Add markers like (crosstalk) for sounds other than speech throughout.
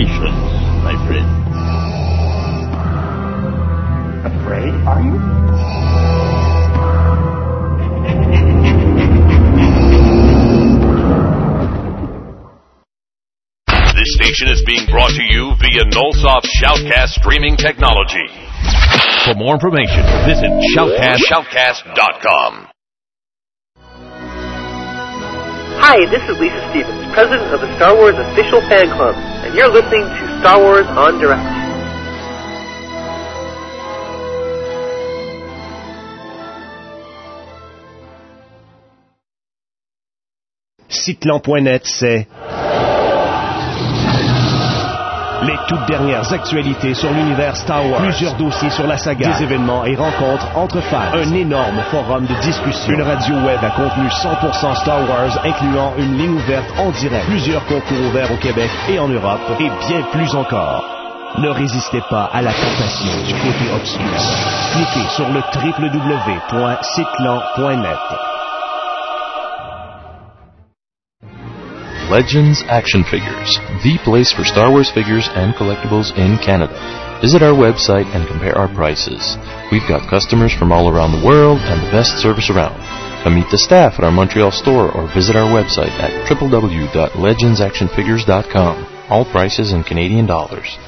Patience, my friend. Afraid, are you? This station is being brought to you via Nullsoft Shoutcast streaming technology. For more information, visit shoutcast, shoutcast.com. Hi, this is Lisa Stevens, president of the Star Wars Official Fan Club, and you're listening to Star Wars en Direct. Cyclan.net, c'est toutes dernières actualités sur l'univers Star Wars. Plusieurs dossiers sur la saga, des événements et rencontres entre fans. Un énorme forum de discussion. Une radio web à contenu 100% Star Wars, incluant une ligne ouverte en direct. Plusieurs concours ouverts au Québec et en Europe, et bien plus encore. Ne résistez pas à la tentation du côté obscur. Cliquez sur le www.cyclan.net. Legends Action Figures, the place for Star Wars figures and collectibles in Canada. Visit our website and compare our prices. We've got customers from all around the world and the best service around. Come meet the staff at our Montreal store or visit our website at www.legendsactionfigures.com. All prices in Canadian dollars.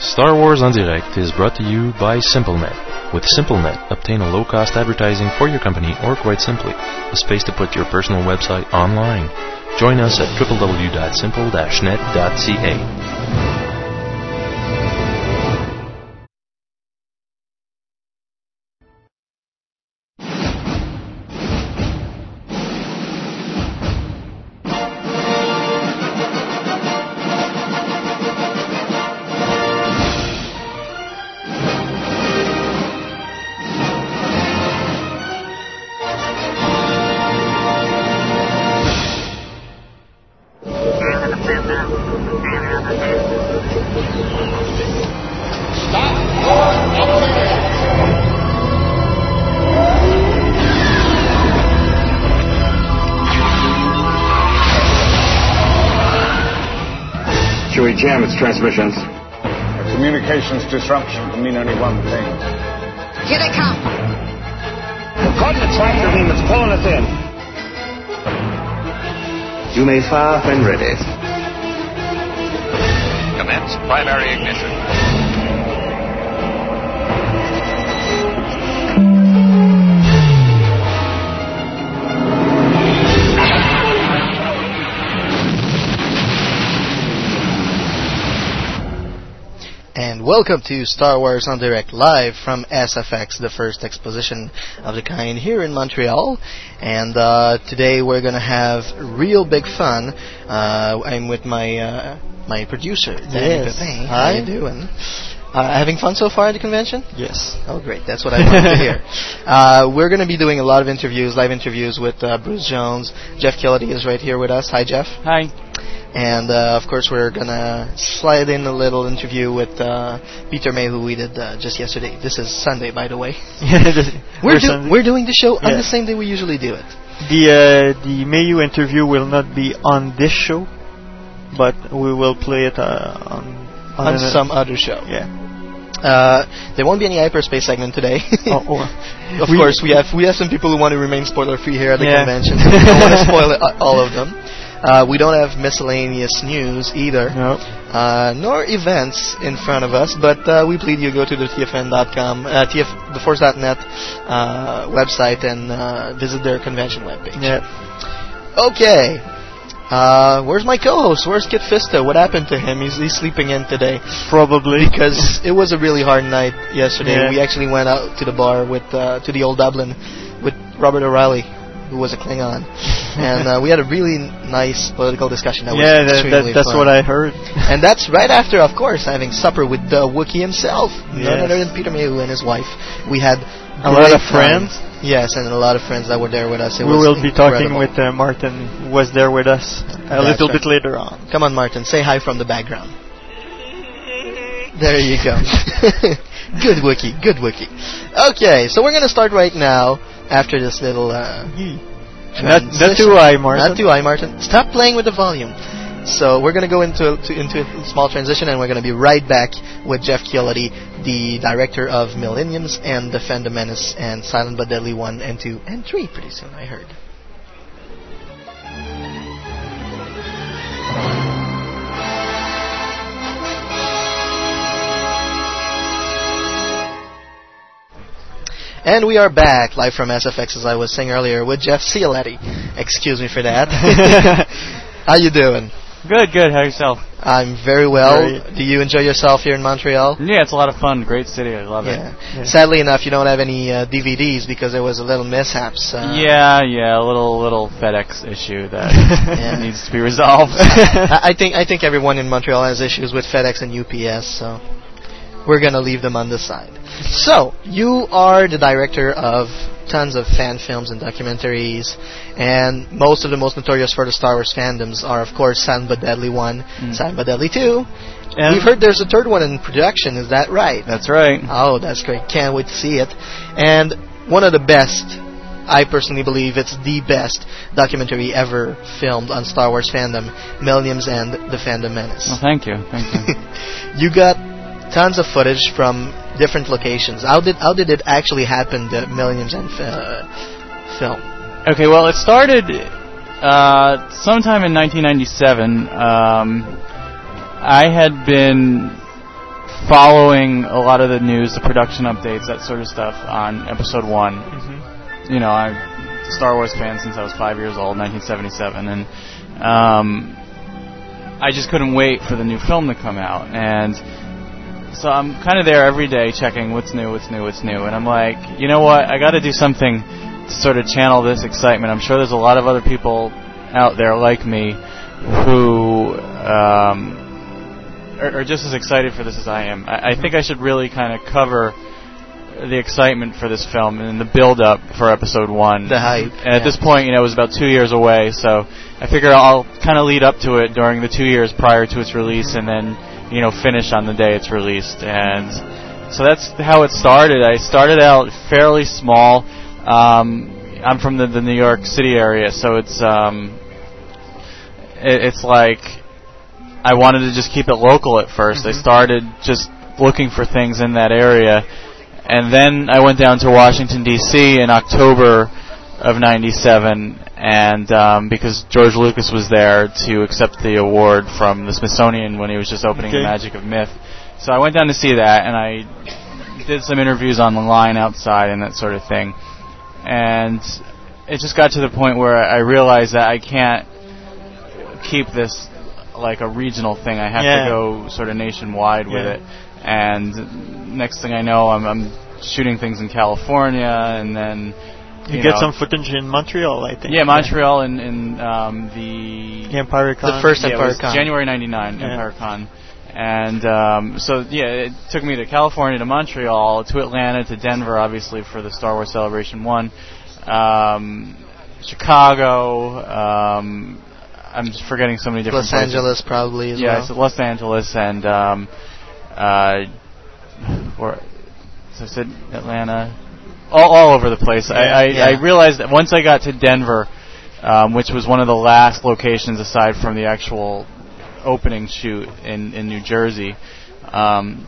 Star Wars en Direct is brought to you by SimpleNet. With SimpleNet, obtain a low-cost advertising for your company or quite simply, a space to put your personal website online. Join us at www.simple-net.ca. its transmissions? A communications disruption can mean only one thing. Here they come. The coordinate tractor beam is pulling us in. You may fire when ready. Commence primary ignition. Welcome to Star Wars en Direct live from SFX, the first exposition of the kind here in Montreal. And uh, today we're gonna have real big fun. Uh, I'm with my uh, my producer, Danny Yes. Pepin. Hi. How you doing? Uh, having fun so far at the convention? Yes. Oh, great. That's what I wanted to hear. (laughs) Uh, we're going to be doing a lot of interviews, live interviews with uh, Bruce Jones. Jeff Kennedy is right here with us. Hi, Jeff. Hi. And uh, of course, we're gonna slide in a little interview with uh, Peter Mayhew, who we did uh, just yesterday. This is Sunday, by the way. (laughs) (laughs) we're, We're do- we're doing the show on the same day we usually do it. The uh, the Mayhew interview will not be on this show, but we will play it uh, on On some other show. Yeah. Uh, there won't be any hyperspace segment today. Oh, oh. (laughs) of We- course, we have we have some people who want to remain spoiler free here at the Yeah. convention. (laughs) we don't want to spoil it, uh, all of them. Uh, we don't have miscellaneous news either, No. uh, nor events in front of us. But uh, we plead you go to the TFN.com, uh, TF, theforce.net uh, website and uh, visit their convention webpage. Yeah. Okay. Uh, where's my co-host? Where's Kit Fisto? What happened to him? He's, he's sleeping in today Probably. because it was a really hard night yesterday. Yeah. We actually went out to the bar with uh, to the old Dublin with Robert O'Reilly, who was a Klingon, (laughs) and uh, we had a really nice political discussion. That yeah, was that, that, that's fun. what I heard. (laughs) And that's right after, of course, having supper with the Wookiee himself, none other than Peter Mayhew and his wife. We had A lot of friends. time. Yes, and a lot of friends that were there with us. It we will be talking with uh, Martin, was there with us a That's little right. bit later on. Come on, Martin, say hi from the background. There you go. (laughs) good wiki, good wiki. Okay, so we're gonna start right now after this little uh, Not, not too high, Martin. Not too high, Martin. Stop playing with the volume. So we're gonna go into to, into a small transition, and we're gonna be right back with Jeff Cioletti, the director of Millennium's End The Fandom Menace and Silent but Deadly One and Two and Three. Pretty soon, I heard. And we are back live from SFX, as I was saying earlier, with Jeff Cioletti. Excuse me for that. (laughs) (laughs) How you doing? Good, good. How yourself? I'm very well. Great. Do you enjoy yourself here in Montreal? Yeah, it's a lot of fun. Great city. I love Yeah. it. Sadly enough, you don't have any uh, DVDs because there was a little mishaps. Uh, yeah, yeah, a little little FedEx issue that (laughs) (laughs) Yeah. needs to be resolved. (laughs) I, I think I think everyone in Montreal has issues with FedEx and UPS, so we're gonna leave them on the side. So you are the director of tons of fan films and documentaries, and most of the most notorious for the Star Wars fandoms are, of course, Silent but Deadly One, Mm. Silent but Deadly Two. And- We've heard there's a third one in production. Is that right? That's right. Oh, that's great. Can't wait to see it. And one of the best, I personally believe it's the best documentary ever filmed on Star Wars fandom, Millennium's End the Fandom Menace. Well, thank you, thank you. (laughs) You got tons of footage from different locations. How did how did it actually happen, the Millennium's End uh, film? Okay, well, it started uh, sometime in 1997. Um, I had been following a lot of the news, the production updates, that sort of stuff on Episode One. You know, I'm a Star Wars fan since I was five years old, 1977, and um, I just couldn't wait for the new film to come out, and so I'm kind of there every day checking what's new, what's new, what's new, and I'm like, you know what, I got to do something to sort of channel this excitement. I'm sure there's a lot of other people out there like me who um, are, are just as excited for this as I am. I, I think I should really kind of cover the excitement for this film and the build up for episode one. The hype, And at this point, you know, it was about two years away, so I figure I'll kind of lead up to it during the two years prior to its release, and then you know finish on the day it's released. And so that's how it started. I started out fairly small. Um, I'm from the, the New York City area, so it's um, it, it's like I wanted to just keep it local at 1st I started just looking for things in that area, and then I went down to Washington D.C. in October of '97, and um, because George Lucas was there to accept the award from the Smithsonian when he was just opening Okay. the Magic of Myth, so I went down to see that, and I did some interviews on the line outside and that sort of thing, and it just got to the point where I realized that I can't keep this like a regional thing. I have Yeah. to go sort of nationwide with it. And next thing I know, I'm, I'm shooting things in California, and then You, get know- some footage in Montreal, I think. yeah, Montreal in, in um, the The Empire Con. The first yeah, it Empire was Con. January '99 Yeah. Empire Con, and um, so yeah, it took me to California, to Montreal, to Atlanta, to Denver, obviously for the Star Wars Celebration One, um, Chicago. Um, I'm just forgetting so many different Los places. Angeles probably as yeah, well. so Los Angeles and um, uh, or so I said Atlanta, all, all over the place. I, I, Yeah. I realized that once I got to Denver, um, which was one of the last locations aside from the actual opening shoot in in New Jersey, um,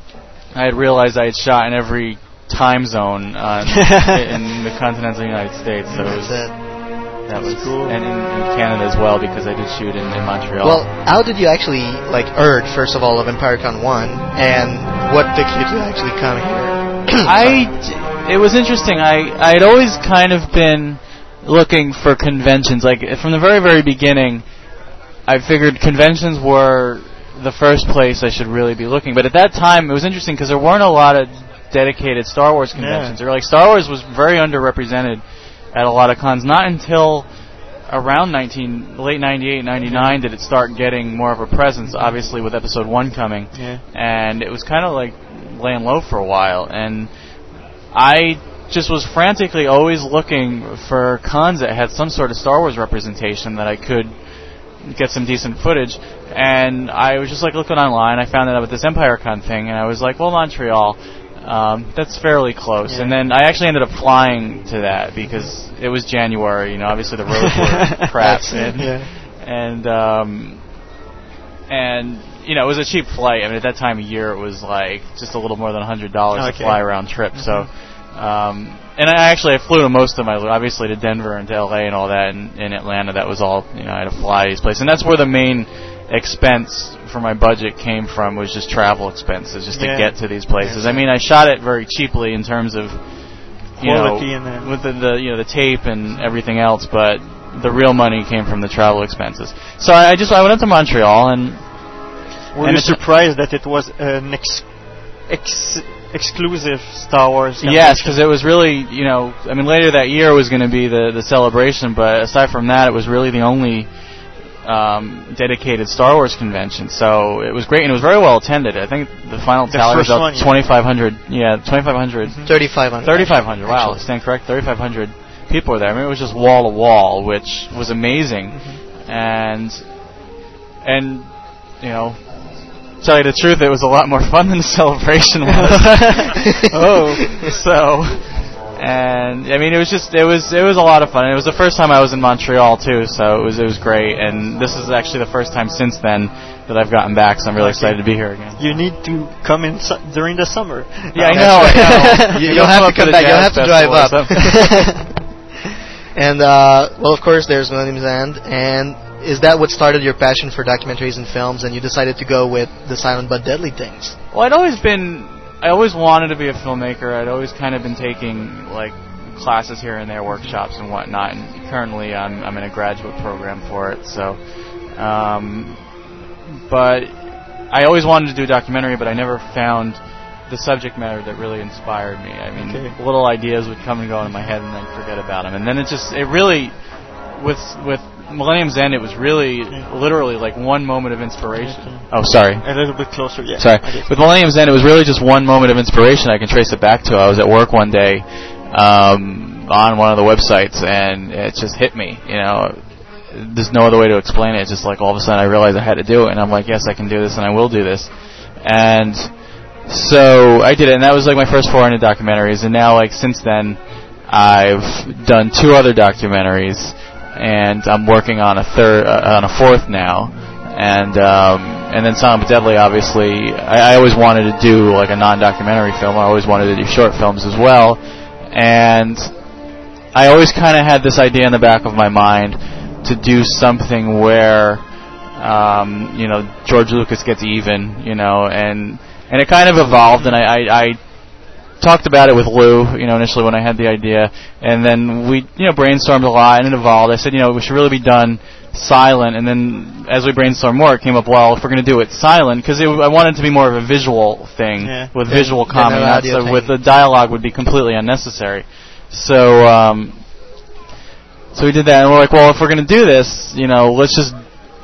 I had realized I had shot in every time zone on, (laughs) in the continental United States. So it was, it. that was cool. and in, in Canada as well because I did shoot in, in Montreal. Well, how did you actually like heard first of all of EmpireCon one, and what did you to actually come here? (coughs) I it was interesting. I I had always kind of been looking for conventions. Like eh, from the very very beginning, I figured conventions were the first place I should really be looking. But at that time, it was interesting because there weren't a lot of dedicated Star Wars conventions. Yeah. Or like Star Wars was very underrepresented at a lot of cons. Not until around 19 late 98 99 did it start getting more of a presence obviously with episode 1 coming Yeah. and it was kind of like laying low for a while and I just was frantically always looking for cons that had some sort of Star Wars representation that I could get some decent footage. And I was just like looking online. I found out about this Empire Con thing, and I was like, well, Montreal. Um, that's fairly close. Yeah. And then I actually ended up flying to that because it was January. You know, obviously the roads were (laughs) crap, and yeah. and um, and you know it was a cheap flight. I mean, at that time of year, it was like just a little more than a hundred dollars Okay. to fly round trip. So. Um, and I actually I flew to most of my obviously to Denver and to LA and all that and in Atlanta that was all you know I had to fly these places and that's where the main expense for my budget came from was just travel expenses just Yeah. to get to these places. I mean I shot it very cheaply in terms of you Quality know with the, the you know the tape and everything else, but the real money came from the travel expenses. So I, I just I went up to Montreal and Were and you surprised that it was an ex- ex- exclusive Star Wars? Yes, because it was really, you know, I mean, later that year was going to be the the celebration, but aside from that, it was really the only um, dedicated Star Wars convention. So it was great, and it was very well attended. I think the final The tally was first about one, yeah. 2,500. Yeah, 2,500. 3,500. 3,500. Wow, Actually. I stand correct. 3,500 people were there. I mean, it was just wall to wall, which was amazing, and and you know. Tell you the truth, it was a lot more fun than the celebration was. (laughs) Oh. so, and I mean, it was just it was it was a lot of fun. It was the first time I was in Montreal too, so it was it was great. And this is actually the first time since then that I've gotten back, so I'm really excited to be here again. You need to come in su- during the summer. Yeah, I That's know. I know. You, You'll you'll have come to come back. You'll have to drive up. (laughs) and uh, well, of course, there's Millennium's End. And is that what started your passion for documentaries and films? And you decided to go with the silent but deadly things? Well, I'd always been, I always wanted to be a filmmaker. I'd always kind of been taking like classes here and there, workshops and whatnot. And currently, I'm I'm in a graduate program for it. So, um, but I always wanted to do a documentary, but I never found the subject matter that really inspired me. I mean, Okay. little ideas would come and go in my head, and then forget about them. And then it just, it really, with with Millennium's End, it was really, literally like one moment of inspiration. Oh, sorry. A little bit closer, yeah. Sorry. With Millennium's End, it was really just one moment of inspiration I can trace it back to. I was at work one day um, on one of the websites, and it just hit me. You know, there's no other way to explain it. It's just like all of a sudden I realized I had to do it, and I'm like, yes, I can do this, and I will do this. And so I did it, and that was like my first four into documentaries. And now, like since then, I've done two other documentaries, and I'm working on a third, uh, on a fourth now. And um, and then Silent but Deadly, obviously, I, I always wanted to do like a non-documentary film. I always wanted to do short films as well, and I always kind of had this idea in the back of my mind to do something where, um, you know, George Lucas gets even, you know, and and it kind of evolved, and I, I, I talked about it with Lou, you know, initially when I had the idea, and then we, you know, brainstormed a lot, and it evolved. I said, you know, we should really be done silent, and then as we brainstormed more, it came up, well, if we're going to do it silent, because I wanted it to be more of a visual thing Yeah. with Than- visual than comedy, not audio so with the dialogue would be completely unnecessary. So, um, so we did that, and we're like, well, if we're going to do this, you know, let's just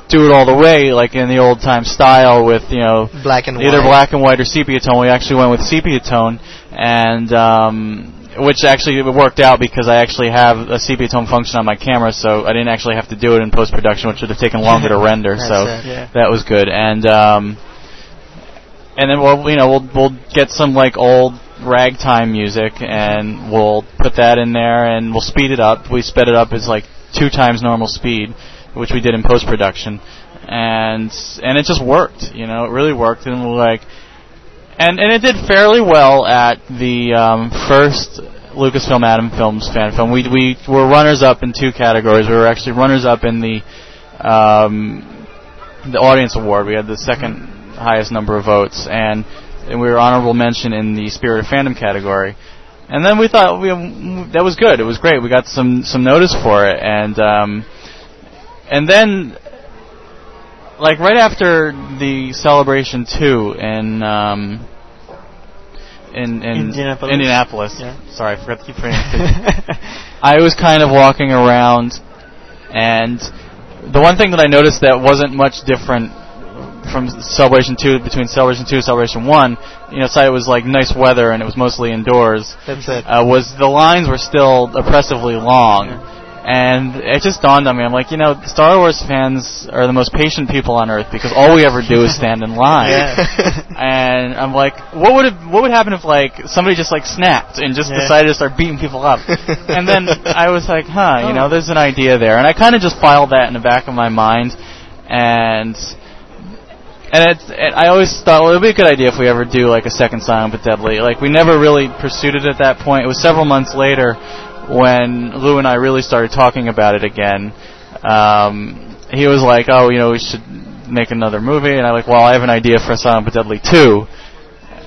do it all the way, like in the old time style, with you know, Black and either white. black and white or sepia tone. We actually went with sepia tone, and um, which actually worked out because I actually have a sepia tone function on my camera, so I didn't actually have to do it in post production, which would have taken longer to (laughs) render. So. Yeah. that was good, and um, and then we'll you know we'll we'll get some like old ragtime music and we'll put that in there and we'll speed it up. We sped it up as like two times normal speed, which we did in post production, and and it just worked. You know, it really worked, and we're like, and and it did fairly well at the um, first Lucasfilm AtomFilms fan film. We we were runners up in two categories. We were actually runners up in the um, the audience award. We had the second highest number of votes, and, and we were honorable mention in the spirit of fandom category. And then we thought we that was good. It was great. We got some some notice for it, and um, and then like right after the celebration two in um, in, in Indianapolis. Indianapolis. Yeah. Sorry, I forgot to keep forgetting. (laughs) I was kind of walking around, and the one thing that I noticed that wasn't much different from Celebration 2 between Celebration 2 and Celebration 1, you know, so it was like nice weather and it was mostly indoors, That's it. uh, was the lines were still oppressively long. And it just dawned on me. I'm like, you know, Star Wars fans are the most patient people on earth because all we ever do is stand in line. (laughs) Yeah. and I'm like, what would have, what would happen if like somebody just like snapped and just Yeah. decided to start beating people up? (laughs) and then I was like, huh, you know, oh. there's an idea there, and I kind of just filed that in the back of my mind, and and it's, and I always thought, well, it would be a good idea if we ever do like a second Silent but Deadly. Like we never really pursued it at that point. It was several months later when Lou and I really started talking about it again. Um, he was like, oh, you know, we should make another movie, and I'm like, well, I have an idea for Silent but Deadly two.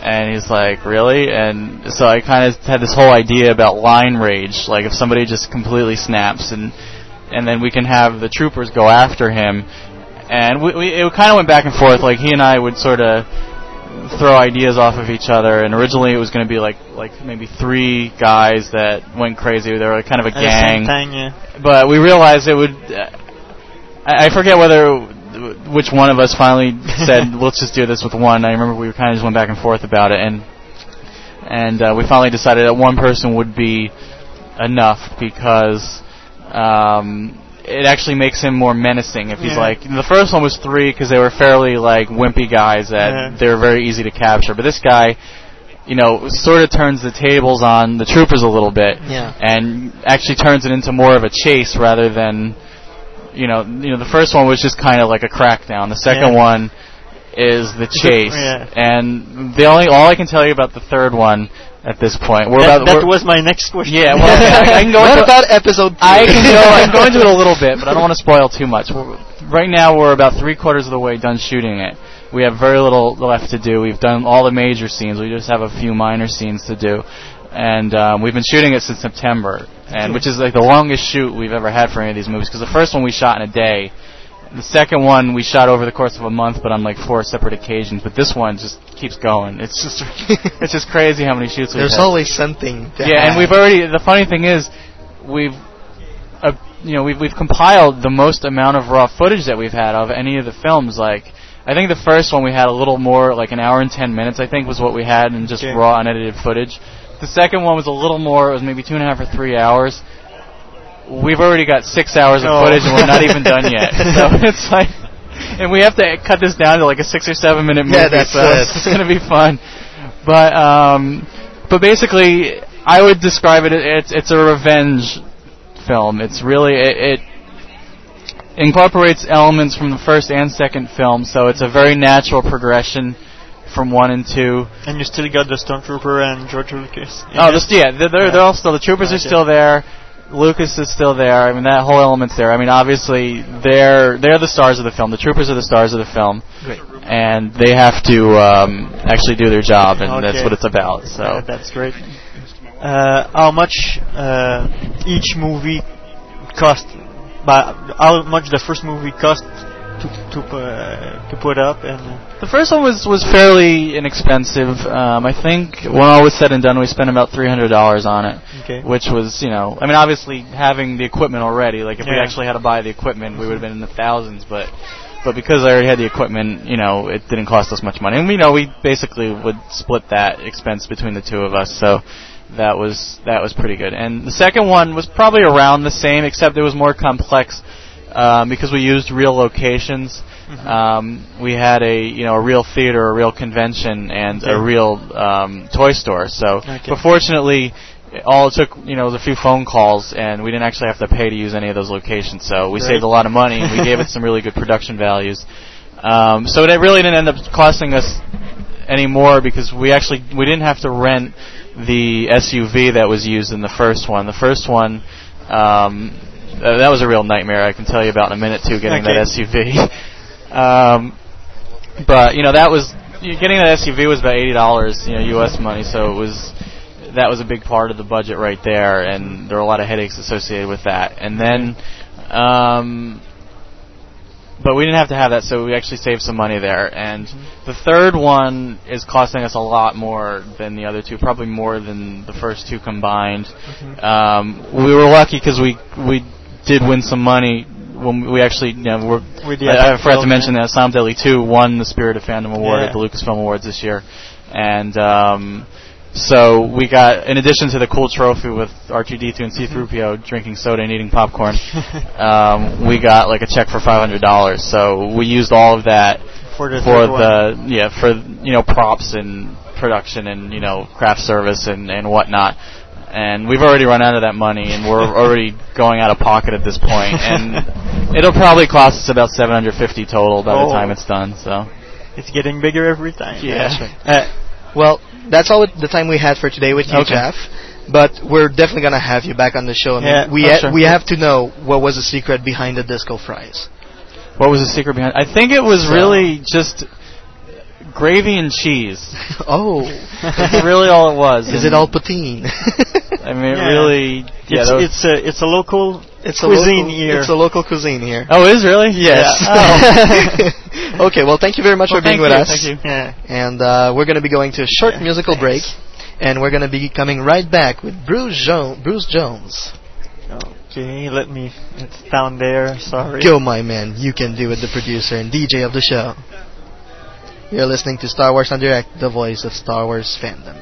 And he's like, really? And so I kind of had this whole idea about line rage, like if somebody just completely snaps and and then we can have the troopers go after him. And we, we it kind of went back and forth. Like he and I would sort of throw ideas off of each other. And originally it was going to be like like maybe three guys that went crazy. They were kind of a gang. time, yeah. But we realized it would. Uh, I, I forget whether which one of us finally (laughs) said, "Let's just do this with one." I remember we kind of just went back and forth about it, and and uh, we finally decided that one person would be enough because um, it actually makes him more menacing. If he's Yeah. like the first one was three because they were fairly like wimpy guys that Yeah. they were very easy to capture, but this guy. You know, sort of turns the tables on the troopers a little bit, Yeah. and actually turns it into more of a chase rather than you know you know the first one was just kind of like a crackdown the second Yeah. one is the chase and the only all I can tell you about the third one at this point. We're that about that we're- was my next question. yeah (laughs) well I, I can go what into, about episode two? I can go I can go into it a little bit but I don't want to (laughs) spoil too much. We're, right now we're about three quarters of the way done shooting it. We have very little left to do. We've done all the major scenes. We just have a few minor scenes to do. And um, we've been shooting it since September, and which is like the longest shoot we've ever had for any of these movies. Because the first one we shot in a day, the second one we shot over the course of a month, but on like four separate occasions. But this one just keeps going. It's just (laughs) it's just crazy how many shoots we've done. There's always something. To yeah, and we've already. The funny thing is, we've. Uh, you know, we've we've compiled the most amount of raw footage that we've had of any of the films. Like, I think the first one we had a little more, like an hour and ten minutes. I think was what we had in just Okay. raw unedited footage. The second one was a little more. It was maybe two and a half or three hours. We've already got six hours of Oh. footage, and we're not even done yet. (laughs) So it's like, and we have to cut this down to like a six or seven minute movie. Yeah, that's so it. it's, it's gonna be fun. But um, but basically, I would describe it. It's it's a revenge film. It's really it, it incorporates elements from the first and second film, so it's a very natural progression from one and two. And you still got the Stormtrooper and George Lucas. Oh, it? this, yeah, they're, they're, they're all still, the troopers are Okay. still there. Lucas is still there. I mean, that whole element's there. I mean, obviously, they're they're the stars of the film. The troopers are the stars of the film, Great. and they have to um, actually do their job, and that's what it's about. So, Uh, that's great. Uh, how much uh, each movie cost? But how much the first movie cost to to uh, to put up and uh, the first one was was fairly inexpensive. Um, I think when all was said and done, we spent about three hundred dollars on it. okay. which was, you know, I mean, obviously having the equipment already. Like if we actually had to buy the equipment, we would have been in the thousands. But but because I already had the equipment, you know, it didn't cost us much money. And you know, we basically would split that expense between the two of us. So that was that was pretty good. And the second one was probably around the same, except it was more complex um, because we used real locations. Um, we had a you know a real theater, a real convention, and a real um, toy store. So, Okay. but fortunately, all it took you know was a few phone calls, and we didn't actually have to pay to use any of those locations. So we Great. saved a lot of money, and we gave it some really good production values. Um, so it really didn't end up costing us any more because we actually we didn't have to rent the SUV that was used in the first one. The first one. Um, uh, that was a real nightmare. I can tell you about in a minute too. Getting Okay. that SUV, (laughs) um, but you know that was getting that SUV was about eighty dollars, you know, U.S. money. So it was that was a big part of the budget right there, and there were a lot of headaches associated with that. And then, um, but we didn't have to have that, so we actually saved some money there. And the third one is costing us a lot more than the other two, probably more than the first two combined. Um, we were lucky because we we did win some money when we actually, you know, we're, I, I forgot to mention that Sound Daily 2 won the Spirit of Fandom Award Yeah. at the Lucasfilm Awards this year. And um, So we got, in addition to the cool trophy with R2D2 and C3PO drinking soda and eating popcorn, (laughs) um, we got like a check for five hundred dollars. So we used all of that For the for the yeah for you know props and production and you know craft service and and whatnot. And we've already run out of that money, and we're (laughs) already going out of pocket at this point. And it'll probably cost us about seven hundred fifty total by the Oh. time it's done. So It's getting bigger every time. Yeah. That's right. Uh, well, that's all the time we had for today with you, Okay. Jeff. But we're definitely gonna have you back on the show. I mean, Yeah, we oh, ha- sure. we have to know what was the secret behind the disco fries. what was the secret behind? I think it was So- really just gravy and cheese. (laughs) oh, That's really all it was. Is And- it all poutine? (laughs) I mean, Yeah. really. Yeah, it's, it's a it's a local It's a cuisine local, here. It's a local cuisine here. oh, is really? Yes. Yeah. (laughs) Oh. (laughs) okay. Well, thank you very much Well, for being with you, us. thank you. yeah. And uh, we're going to be going to a short Yeah, musical break, and we're going to be coming right back with Bruce, jo- Bruce Jones. Okay, let me. It's down there. Sorry. Go, my man. You can do it. The producer and DJ of the show. You're listening to Star Wars en Direct, the voice of Star Wars fandom.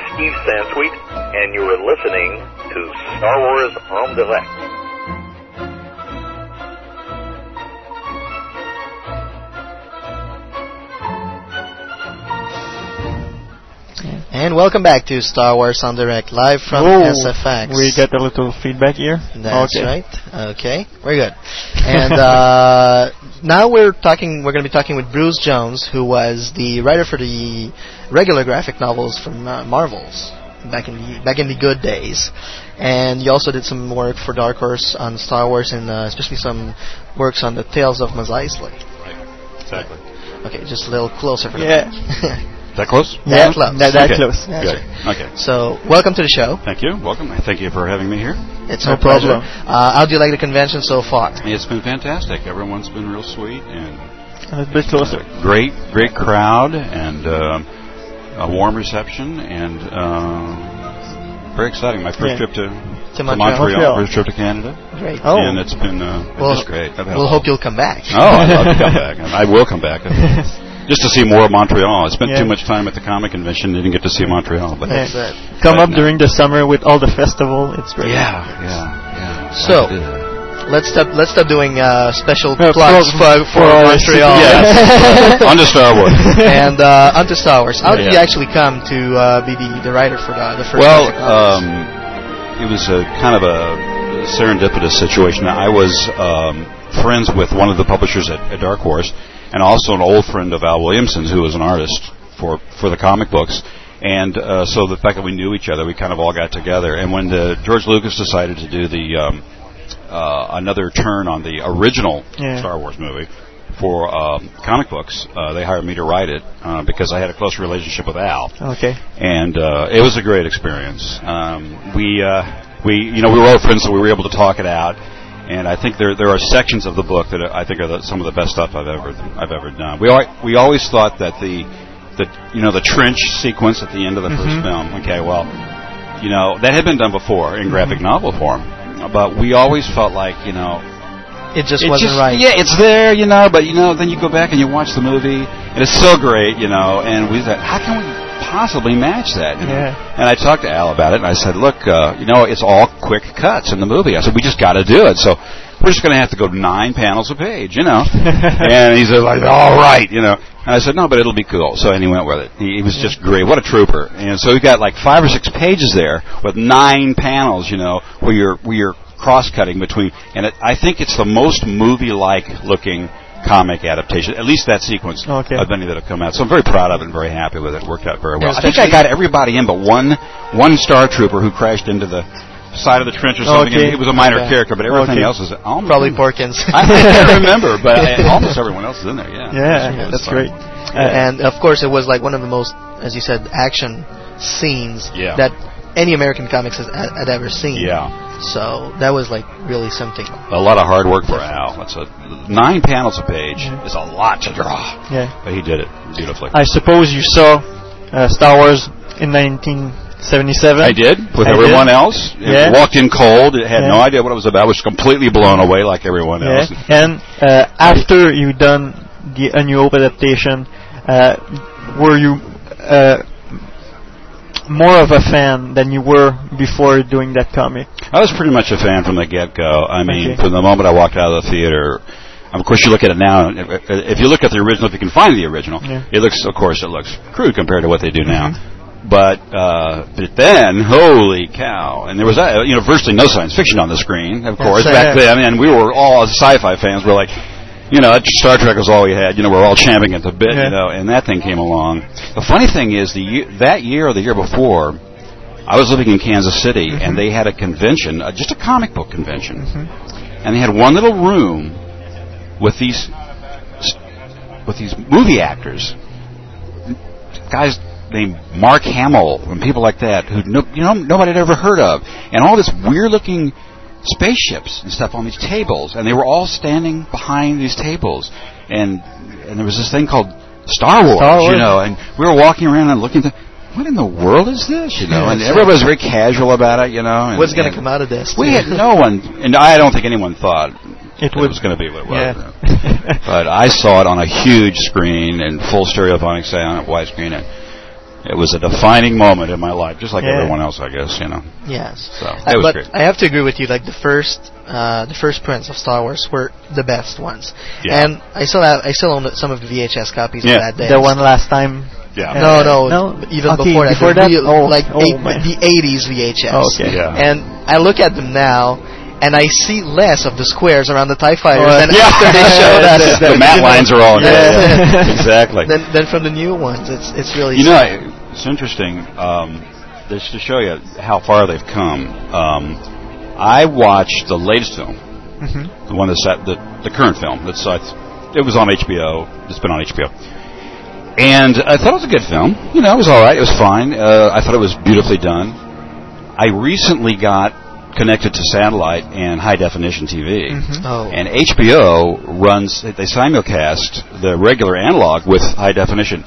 Is Steve Sansweet, and you are listening to Star Wars en direct. And welcome back to Star Wars en Direct, live from Whoa, SFX. We get a little feedback here. That's okay. right. Okay, we're good. (laughs) And uh, now we're talking. We're going to be talking with Bruce Jones, who was the writer for the regular graphic novels from uh, Marvels back in the back in the good days. And you also did some work for Dark Horse on Star Wars, and uh, especially some works on the Tales of Mos Eisley. Right. Exactly. Okay, just a little closer for Yeah. (laughs) the That close? That close. That, that Okay. close. That's Good. right. Okay. So, welcome to the show. Thank you. Welcome. Thank you for having me here. It's No our pleasure. problem. Uh, how do you like the convention so far? It's been fantastic. Everyone's been real sweet and A bit closer. great, great crowd and um, a warm reception and um, very exciting. My first Yeah. trip to, To to Montreal. Montreal, Montreal. first trip to Canada, Great. Oh. and it's been uh, Well, just great. I've had We'll hope you'll come back. Oh, I'd love to come (laughs) back. I will come back. (laughs) Just to see more of Montreal. I spent Yeah. too much time at the comic convention. Didn't get to see Montreal, but That's it. Come But up no. during the summer with all the festival. It's great. yeah, yeah, yeah. So, I did that. Let's stop. Let's stop doing uh, special Uh, plugs for- for, for, for our Montreal. Yes. (laughs) On to Star Wars. and uh, onto Star Wars. How did you actually come to uh, be the, the writer for the, the first? Well, um, it was a kind of a serendipitous situation. I was um, friends with one of the publishers at, at Dark Horse, and also an old friend of Al Williamson's, who was an artist for for the comic books. And uh, so the fact that we knew each other, we kind of all got together. And when the, George Lucas decided to do the um, uh, another turn on the original Yeah. Star Wars movie for um, comic books, uh, they hired me to write it uh, because I had a close relationship with Al Okay. and uh, it was a great experience. Um, we uh, we you know we were old friends, so we were able to talk it out. And I think there there are sections of the book that I think are the, some of the best stuff I've ever I've ever done. We al- we always thought that the the you know the trench sequence at the end of the first Mhm. film. Okay, well, you know that had been done before in graphic novel form, but we always felt like you know it just it wasn't just- right. Yeah, it's there, you know, but you know, then you go back and you watch the movie, and it's so great, you know, and we thought, how can we possibly match that? you know? Yeah. And I talked to Al about it, and I said, look, uh, you know, it's all quick cuts in the movie. I said, we just got to do it. So we're just going to have to go nine panels a page, you know. (laughs) and he said, like, all right, you know. And I said, no, but it'll be cool. So and he went with it. He, he was just great. What a trooper. And so we got like five or six pages there with nine panels, you know, where you're where you're cross-cutting between. And it, I think it's the most movie-like looking comic adaptation. At least that sequence Okay. of any that have come out. So I'm very proud of it and very happy with it. It worked out very well. I think I got everybody in but one one star trooper who crashed into the side of the trench or something. Okay. and He was a minor Okay. character, but everything Okay. else is almost Probably Porkins. (laughs) I, can't remember, but (laughs) I, almost everyone else is in there. Yeah, Yeah, It was that's great. Uh, and of course, it was like one of the most, as you said, action scenes Yeah. that any American comics has, had, had ever seen. Yeah, So that was like really something. a lot of hard work for Al. That's a nine panels a page Mhm. is a lot to draw, Yeah. but he did it beautifully. I suppose you saw uh, Star Wars in 1977. I did with I everyone did. else. Yeah. Walked in cold. It Had no idea what it was about. Was completely blown away like everyone Yeah. else. And uh, after you done the A New Hope adaptation, uh, were you uh, more of a fan than you were before doing that comic? I was pretty much a fan from the get-go. I mean, Okay. from the moment I walked out of the theater. Of course, you look at it now. If, you look at the original, if you can find the original, Yeah. it looks, of course, it looks crude compared to what they do now. Mm-hmm. But uh, but then, holy cow! And there was uh, you know virtually no science fiction on the screen, of course, back then. And we were all sci-fi fans. We're like, you know, Star Trek was all we had. You know, we're all champing at the bit. Yeah. You know, and that thing came along. The funny thing is, the that year or the year before, I was living in Kansas City, Mm-hmm. and they had a convention, uh, just a comic book convention, and they had one little room with these with these movie actors, guys named Mark Hamill and people like that who no, you know nobody had ever heard of, and all this weird looking spaceships and stuff on these tables, and they were all standing behind these tables, and and there was this thing called Star Wars, Star you know, and we were walking around and looking. To, what in the world is this? You know, and everybody was very casual about it. You know, and, What's going to come out of this? We had no one, and I don't think anyone thought It would- was going to be what it was. Yeah. but I saw it on a huge screen and full stereophonic sound, widescreen, and it was a defining moment in my life, just like Yeah. everyone else, I guess. You know. Yes. So Uh, it was but great. I have to agree with you. Like the first, uh, the first prints of Star Wars were the best ones. Yeah. And I still have, I still own some of the VHS copies Yeah. of that day. The one last time. Yeah. No, no, no? even Okay, before that. before the that? real- Oh, like oh, eight, the 80s VHS. Oh, okay. Yeah. And I look at them now, and I see less of the squares around the Tie Fighters than yeah. after they (laughs) showed us. the, the matte you lines are all Yeah. yeah, exactly. Then, than from the new ones. It's it's really You know, it's interesting. Um, just to show you how far they've come. Um, I watched the latest film, Mhm. the one that's at the the current film. That's uh, it was on HBO. It's been on HBO, and I thought it was a good film. You know, it was all right. It was fine. Uh, I thought it was beautifully done. I recently got connected to satellite and high definition TV. Oh. And HBO runs they simulcast the regular analog with high definition.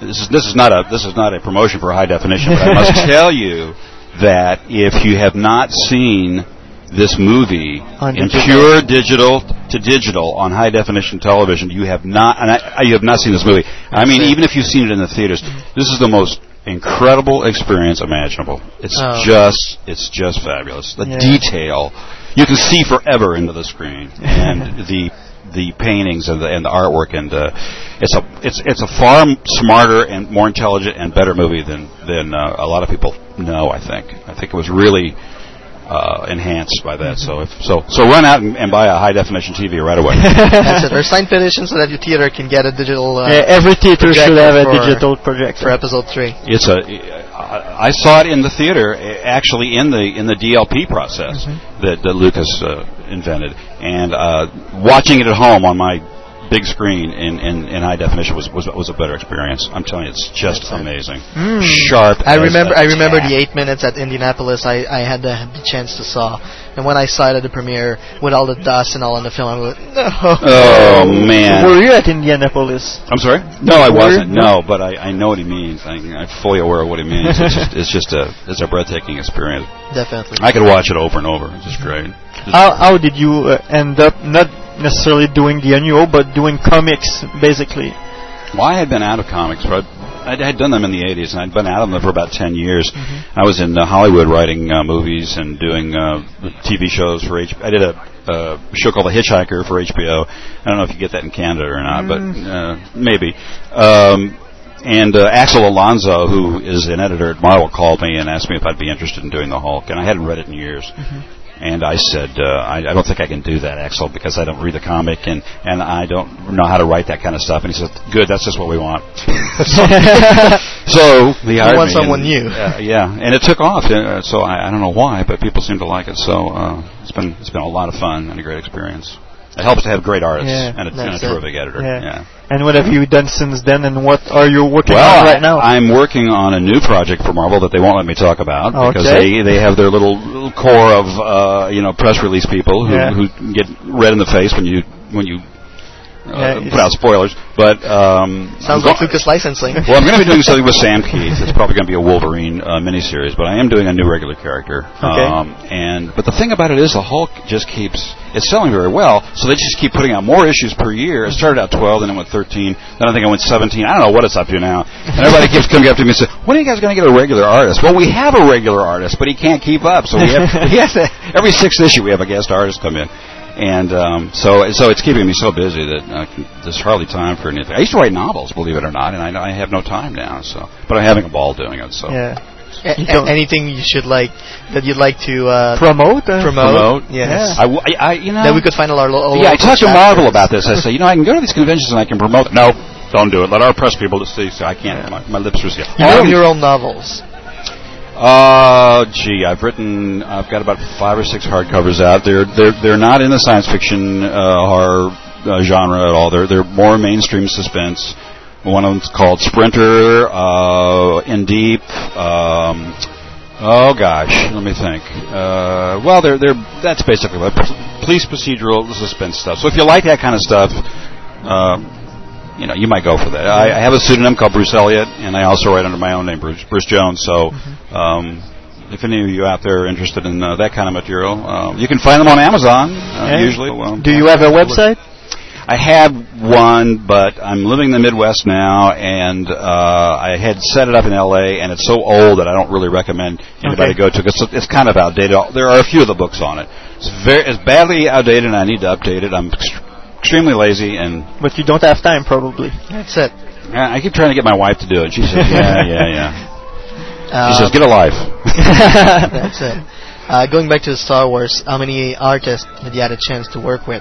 This is this is not a this is not a promotion for high definition, but I must (laughs) tell you that if you have not seen this movie On in digital. pure digital to digital on high definition television, you have not and I, you have not seen this movie. I mean, even if you've seen it in the theaters, this is the most incredible experience imaginable. It's Oh. just it's just fabulous. The Yeah. detail you can see forever into the screen, and (laughs) the the paintings and the and the artwork, and uh, it's a it's it's a far smarter and more intelligent and better movie than than uh, a lot of people know. I think I think it was really. Uh, enhanced by that, so if so, so run out and, and buy a high definition TV right away. (laughs) That's it. Or sign petition so that your theater can get a digital. Uh, Yeah, every theater should have a digital projector. for episode three. It's a. I I saw it in the theater, eh, actually in the in the DLP process that, that Lucas uh, invented, and uh, watching it at home on my big screen in, in, in high definition was, was was a better experience. I'm telling you, it's just amazing, Mm. sharp. I remember. a I remember tack. the eight minutes at Indianapolis. I, I had the, the chance to saw, and when I saw it at the premiere with all the dust and all in the film, I was like, no. Oh man! Were you at Indianapolis? I'm sorry. No, I Were- wasn't. No, but I, I know what he means. I, I'm fully aware of what he means. It's just, (laughs) it's just a it's a breathtaking experience. Definitely. I could watch it over and over. It's just great. Just- How how did you uh, end up not necessarily doing the annual, but doing comics basically? Well, I had been out of comics. For, I had done them in the 80s, and I'd been out of them for about 10 years. I was in uh, Hollywood writing uh, movies and doing uh, TV shows for HBO. I did a uh, show called The Hitchhiker for HBO. I don't know if you get that in Canada or not, but uh, maybe. Um, and uh, Axel Alonso, who is an editor at Marvel, called me and asked me if I'd be interested in doing the Hulk, and I hadn't read it in years. And I said, uh, I, I don't think I can do that, Axel, because I don't read the comic and, and I don't know how to write that kind of stuff. And he said, good, that's just what we want. (laughs) so he hired want me someone and, new. Uh, yeah, and it took off. Uh, so I, I don't know why, but people seem to like it. So uh, it's been it's been a lot of fun and a great experience. It helps to have great artists Yeah, and, a, and a it. terrific editor. Yeah. yeah. And what have you done since then? And what are you working Well, on right now? I, am working on a new project for Marvel that they won't let me talk about because they they have their little, little core of uh, you know press release people who, Yeah. who get red in the face when you when you uh, put out spoilers. But um, Sounds like Lucas licensing. (laughs) well, I'm going to be doing something with (laughs) Sam Kieth. It's probably going to be a Wolverine uh, miniseries, but I am doing a new regular character. Okay. Um, and but the thing about it is, the Hulk just keeps it's selling very well, so they just keep putting out more issues per year. It started out 12, then it went 13, then I think it went 17. I don't know what it's up to now. And everybody keeps coming up to me and saying, "When are you guys going to get a regular artist?" Well, we have a regular artist, but he can't keep up, so we have, (laughs) we have to, every sixth issue we have a guest artist come in. And um, so, so it's keeping me so busy that uh, there's hardly time for anything. I used to write novels, believe it or not, and I, I have no time now. So, but I'm having a ball doing it. So, yeah. A- You a- anything you should like that you'd like to uh, Promote? uh, promote? promote. Yes. I, w- I- I- you know, That we could find all our lo- yeah, I local talked to. Marvel about this. I say, you know, I can go to these conventions and I can promote. No, don't do it. Let our press people just see. So I can't. My, my lips are sealed. All Um, of your own novels. Uh, gee, I've written. I've got about five or six hardcovers out. They're they're they're not in the science fiction uh, horror uh, genre at all. They're they're more mainstream suspense. One of them's called Sprinter. Uh, in Deep. Um, oh gosh, let me think. Uh, well, they're they're that's basically what police procedural suspense stuff. So if you like that kind of stuff. Uh, you know, you might go for that. I, I have a pseudonym called Bruce Elliott, and I also write under my own name, Bruce, Bruce Jones. So, um, if any of you out there are interested in uh, that kind of material, uh, you can find them on Amazon uh, Yeah. usually. Well, Do you have a website? I have one, but I'm living in the Midwest now, and uh, I had set it up in L.A. and it's so old that I don't really recommend anybody Okay. go to because it's kind of outdated. There are a few of the books on it. It's very, it's badly outdated, and I need to update it. I'm extremely lazy, and But you don't have time, probably. That's it. I I keep trying to get my wife to do it. She says, "Yeah, (laughs) yeah, yeah." She Uh, says, "Get a life." (laughs) That's it. (laughs) Uh, going back to the Star Wars, how many artists did you had a chance to work with?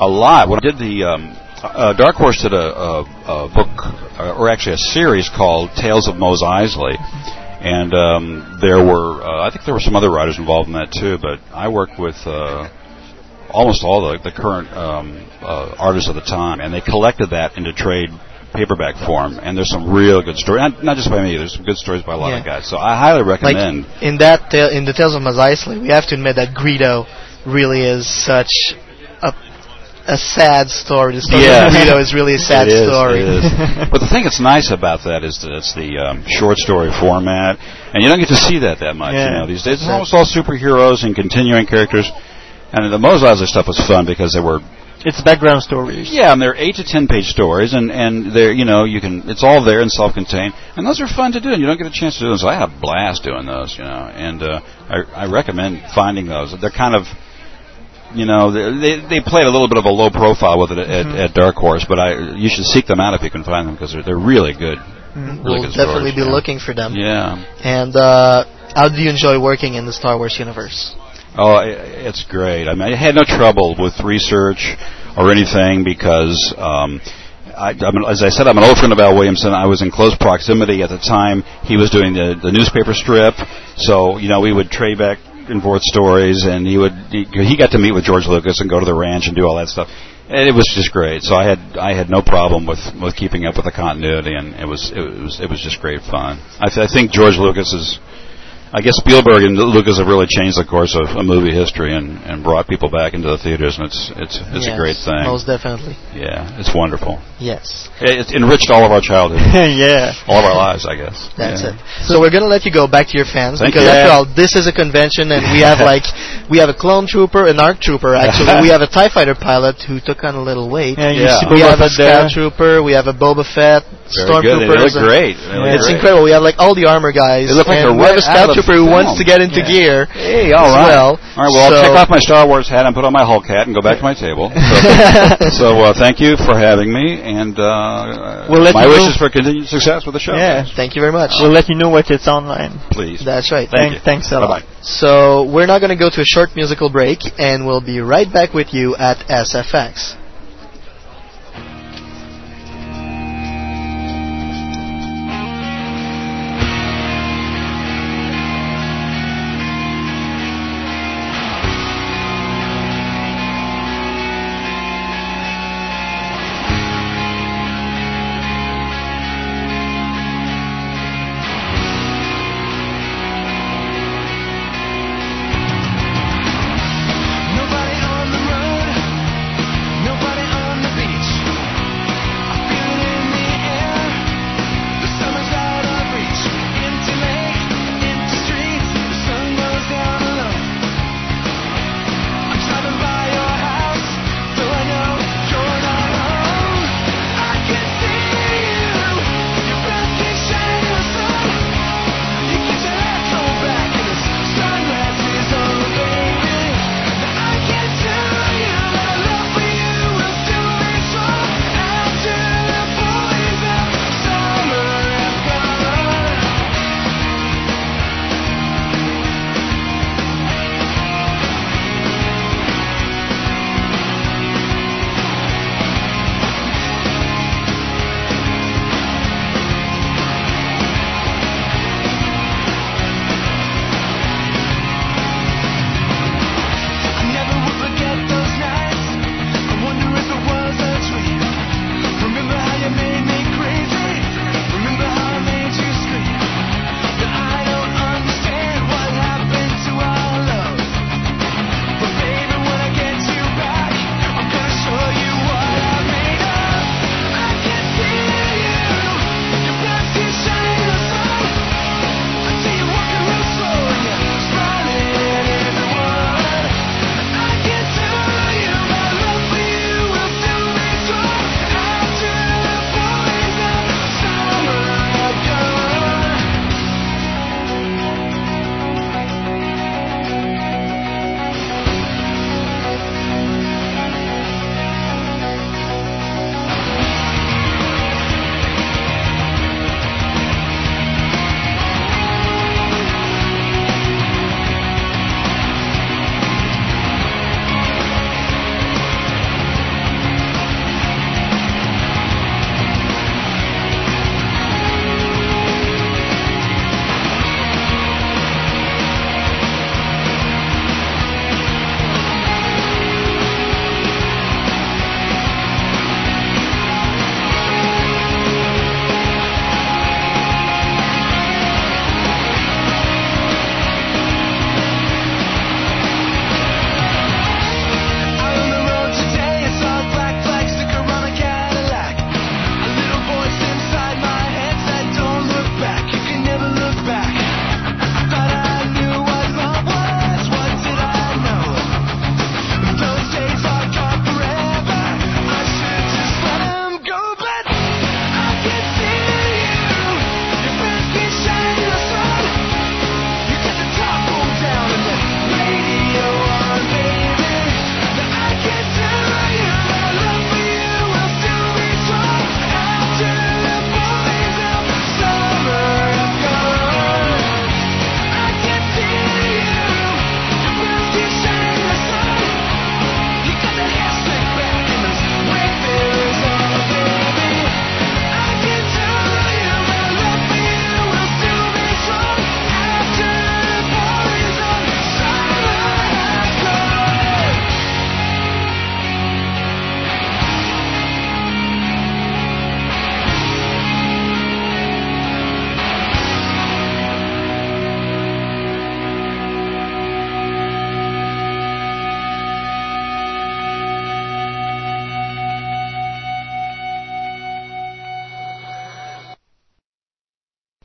a lot. When I did the um, uh, Dark Horse did a, a, a book, uh, or actually a series called Tales of Mos Eisley, and um, there were uh, I think there were some other writers involved in that too. But I worked with uh, almost all the, the current um, uh, artists of the time, and they collected that into trade paperback form. And there's some real good stories, not, not just by me. There's some good stories by a lot of guys. So I highly recommend. Like in that tale, in the Tales of Mos Eisley, we have to admit that Greedo really is such a a sad story. The story Yes. of Greedo is really a (laughs) sad is, story. It is. (laughs) but the thing that's nice about that is that it's the um, short story format, and you don't get to see that that much. You know, these days it's almost all superheroes and continuing characters. And the Mos Eisley stuff was fun because they were It's background stories. yeah, and they're eight to ten page stories, and and they're you know you can it's all there and self contained, and those are fun to do, and you don't get a chance to do them. So I had a blast doing those, you know, and uh, I I recommend finding those. They're kind of you know they they, they played a little bit of a low profile with it at, Mhm. at Dark Horse, but I you should seek them out if you can find them because they're they're really good. Really we'll good definitely stories, be yeah. looking for them. Yeah. And uh, how do you enjoy working in the Star Wars universe? Oh, it's great. I mean, I had no trouble with research or anything because, um, I, I'm, as I said, I'm an old friend of Al Williamson. I was in close proximity at the time he was doing the the newspaper strip, so you know we would trade back and forth stories, and he would he, he got to meet with George Lucas and go to the ranch and do all that stuff. And it was just great. So I had I had no problem with with keeping up with the continuity, and it was it was it was just great fun. I, th- I think George Lucas is I guess Spielberg and Lucas have really changed the course of, of movie history and, and brought people back into the theaters, and it's it's it's Yes, a great thing. Most definitely. Yeah, it's wonderful. Yes. It, it's enriched all of our childhood, (laughs) yeah. all of our lives, I guess. That's Yeah. it. So we're gonna let you go back to your fans Thank because you. after all, this is a convention, and we have (laughs) like we have a clone trooper, an arc trooper. Actually, (laughs) we have a Tie Fighter pilot who took on a little weight. Yeah, you Yeah. We have a scout trooper. We have a Boba Fett. Good. They look great. They look It's great. incredible. We have like all the armor guys. They look like and they're we have a scout trooper who wants to get into Yeah. gear. Hey, all as right. well. All right, well, I'll take off my Star Wars hat and put on my Hulk hat and go back to my table. (laughs) So, so uh, thank you for having me, and uh, We'll my you know- wishes for continued success with the show. Yeah. Thank you very much. We'll let you know what it's online. Please. That's right. Thank- Thanks a lot. Bye-bye. So we're now going to go to a short musical break, and we'll be right back with you at SFX.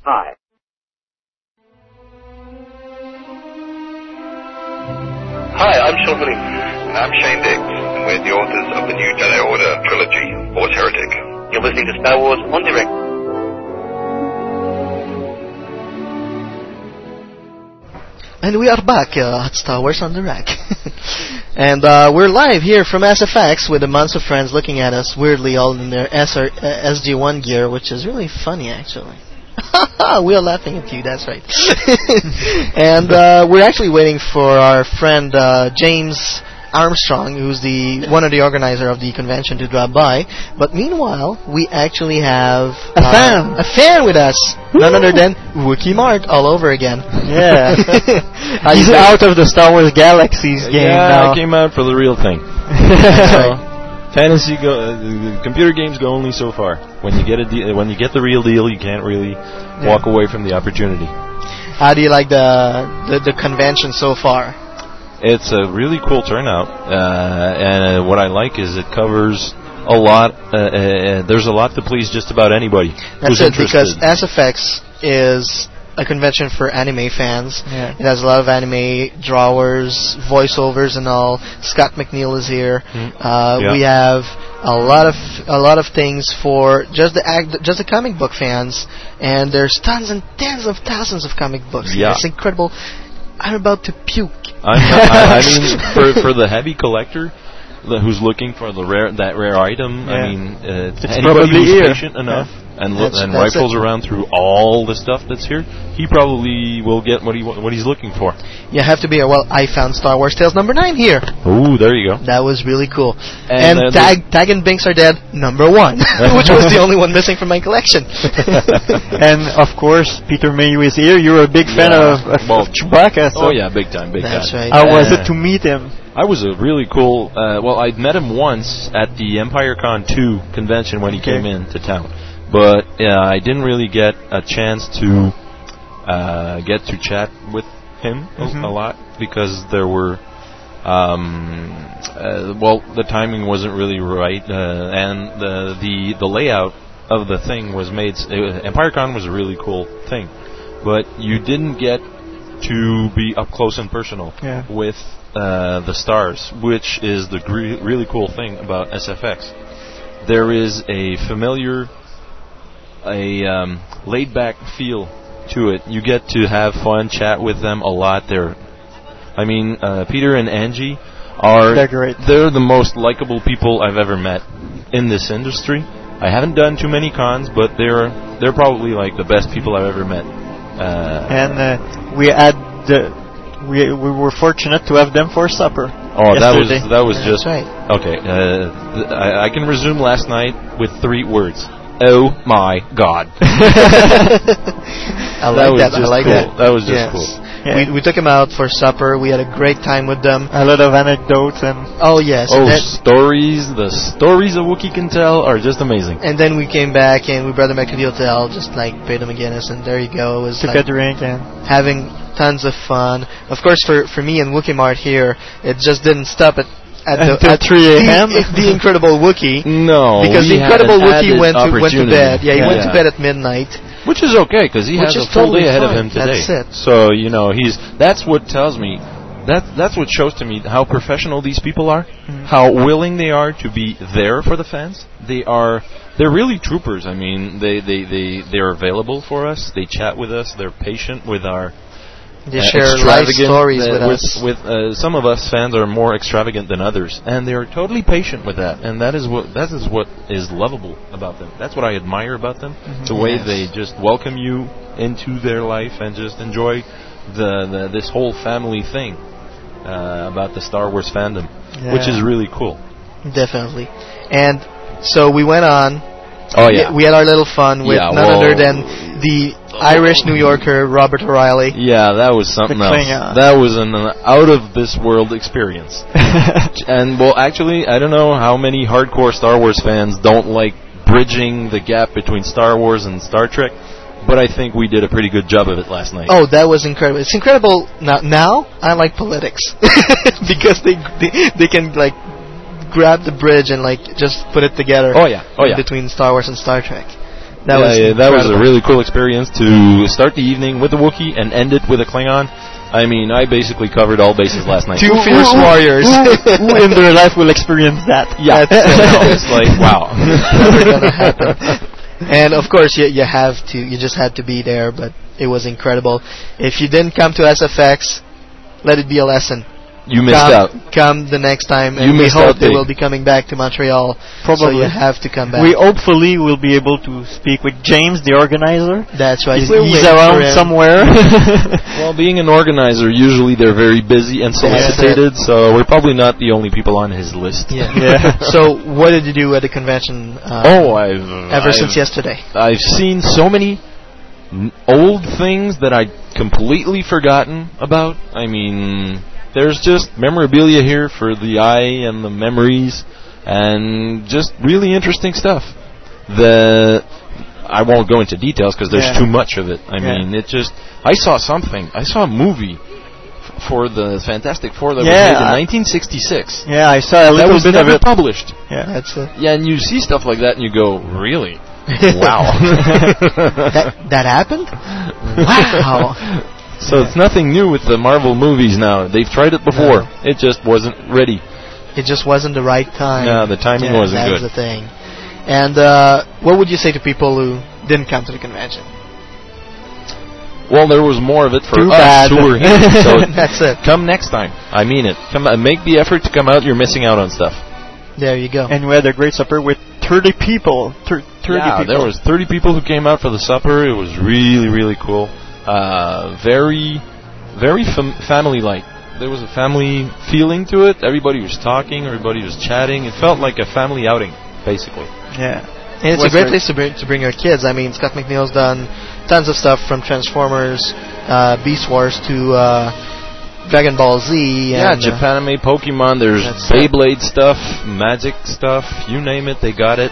Hi. Hi, I'm Sean Williams. And I'm Shane Dix, and we're the authors of the new Jedi Order trilogy, Force Heretic. You're listening to Star Wars en Direct. And we are back uh, at Star Wars en Direct. and uh, we're live here from SFX with a bunch of friends looking at us weirdly all in their SR, uh, SG1 gear, which is really funny actually. (laughs) we are laughing at you, that's right. (laughs) and uh, we're actually waiting for our friend uh, James Armstrong, who's the one of the organizer of the convention, to drop by. But meanwhile, we actually have A uh, fan. a fan with us, none other than Wookie Mart all over again. Yeah. (laughs) He's out of the Star Wars Galaxies game yeah, now. I came out for the real thing. Sorry. Fantasy go, uh, computer games go only so far. When you get a de- when you get the real deal, you can't really walk away from the opportunity. How do you like the, the the convention so far? It's a really cool turnout, uh, and what I like is it covers a lot. Uh, uh, there's a lot to please just about anybody That's it because interested. SFX is a convention for anime fans. Yeah. It has a lot of anime drawers, voiceovers, and all. Scott McNeill is here. Mm. Uh, Yeah. We have a lot of a lot of things for just the act, just the comic book fans, and there's tons and tens of thousands of comic books. Yeah. It's incredible. I'm about to puke. I'm not, I, I (laughs) mean, for for the heavy collector the, who's looking for the rare that rare item, I mean, uh, It's anybody probably who's here. patient enough and That's- and that's rifles it. around through all the stuff that's here, he probably will get what he wa- what he's looking for. You have to be. A well, I found Star Wars Tales number nine here. Ooh, there you go. That was really cool. And, And, Tag Tag and Binks are dead number one, (laughs) which was the only one missing from my collection. (laughs) and of course, Peter Mayhew is here. You're a big fan Yeah. of, of, Well, of Chewbacca. So Oh yeah, big time, big That's time. right. How was Uh, it to meet him? I was a really cool. Uh, well, I'd met him once at the Empire Con 2 convention when he Okay. came into town, but uh, I didn't really get a chance to uh, get to chat with him a- Mhm. a, lot because there were. Um, uh, well, the timing wasn't really right, uh, and the the the layout of the thing was made. s- Uh, Empire Con was a really cool thing, but you didn't get to be up close and personal Yeah. with uh, the stars, which is the gre- really cool thing about SFX. There is a familiar, a um, laid-back feel to it. You get to have fun, chat with them a lot. They're, I mean, uh, Peter and Angie are They're great. they're the most likable people I've ever met in this industry. I haven't done too many cons, but they're they're probably like the best people I've ever met. Uh, And uh, we had the we we were fortunate to have them for supper. Oh, that was yesterday. that was That's just right. okay. Uh, th- I, I can resume last night with three words. Oh my God! (laughs) (laughs) I That like was that. I like cool. that. That was just Yes. cool. Yeah. We, we took them out for supper. We had a great time with them. a lot of anecdotes and Oh yes. Oh, and, stories! The stories a Wookiee can tell are just amazing. and then we came back and we brought them back to the hotel. Just like paid them a Guinness, and there you go. It was took like a drink and having tons of fun. Of course, for for me and Wookie Mart here, it just didn't stop at. At the, at 3 a.m.? The, the Incredible Wookie. No, because the Incredible Wookie went to went to bed. Yeah, he went to bed at midnight. Which is okay because he Which has a full totally day ahead of him today. That's it. So you know he's that's what tells me that that's what shows to me how professional these people are, Mm-hmm. how willing they are to be there for the fans. They are they're really troopers. I mean they they they they're available for us. They chat with us. They're patient with our. They uh, share life stories uh, with with us. With uh, some of us fans are more extravagant than others, and they're totally patient with that. And that is what that is what is lovable about them. That's what I admire about them. The way Yes. they just welcome you into their life and just enjoy the, the this whole family thing uh, about the Star Wars fandom, which is really cool. Definitely. And so we went on. Oh yeah, We had our little fun with Yeah, none well- other than the Irish New Yorker Robert O'Reilly. yeah, that was something else. That was an uh, out of this world experience. (laughs) And well, actually, I don't know how many hardcore Star Wars fans don't like bridging the gap between Star Wars and Star Trek, but I think we did a pretty good job of it last night. Oh, that was incredible! It's incredible now. Now I like politics (laughs) because they, they they can like grab the bridge and like just put it together. Oh, yeah. Oh, yeah. Between Star Wars and Star Trek. That yeah, was yeah, that was a really cool experience to start the evening with a Wookiee and end it with a Klingon. I mean, I basically covered all bases last night. Two fierce warriors. Who (laughs) in their life will experience that? Yeah, (laughs) it's like wow. (laughs) Never gonna happen. And of course, you you have to, you just had to be there. But it was incredible. If you didn't come to SFX, let it be a lesson. You missed come, out. Come the next time, and You we hope out they will be coming back to Montreal. So you have to come back. We hopefully will be able to speak with James, the organizer. That's right. He's, he's around somewhere. (laughs) (laughs) Well, being an organizer, usually they're very busy and solicited, so we're probably not the only people on his list. Yeah. (laughs) Yeah. so what did you do at the convention? Uh, Oh, I've ever I've- since yesterday. I've seen so many n- old things that I'd completely forgotten about. I mean, there's just memorabilia here for the eye and the memories, and just really interesting stuff. The I won't go into details because there's Yeah. too much of it. I Yeah. mean, it just I saw something. I saw a movie f- for the Fantastic Four that Yeah, was made in I- 1966. yeah, I saw a that little was bit of never it. published. Yeah. That's it. Yeah, and you see stuff like that and you go, really? (laughs) wow. that that happened? (laughs) Wow. So it's nothing new with the Marvel movies now. They've tried it before. It just wasn't ready. It just wasn't the right time. No, the timing Yeah, wasn't that's good. the thing. And uh, what would you say to people who didn't come to the convention? Well, there was more of it for Too us bad. who were here. (laughs) So That's it. Come next time. I mean it. Come uh, make the effort to come out. You're missing out on stuff. There you go. and we had a great supper with 30 people. Thir- 30 yeah, people. there was 30 people who came out for the supper. It was really, really cool. Uh, very, very fam- family-like. There was a family feeling to it. Everybody was talking. Everybody was chatting. It felt like a family outing, basically. Yeah. And it's Was a great great. place to bring to bring your kids. I mean, Scott McNeill's done tons of stuff from Transformers, uh, Beast Wars to uh, Dragon Ball Z. Yeah, and, uh, Japanime, Pokemon. There's That's. Beyblade stuff, Magic stuff. You name it, they got it.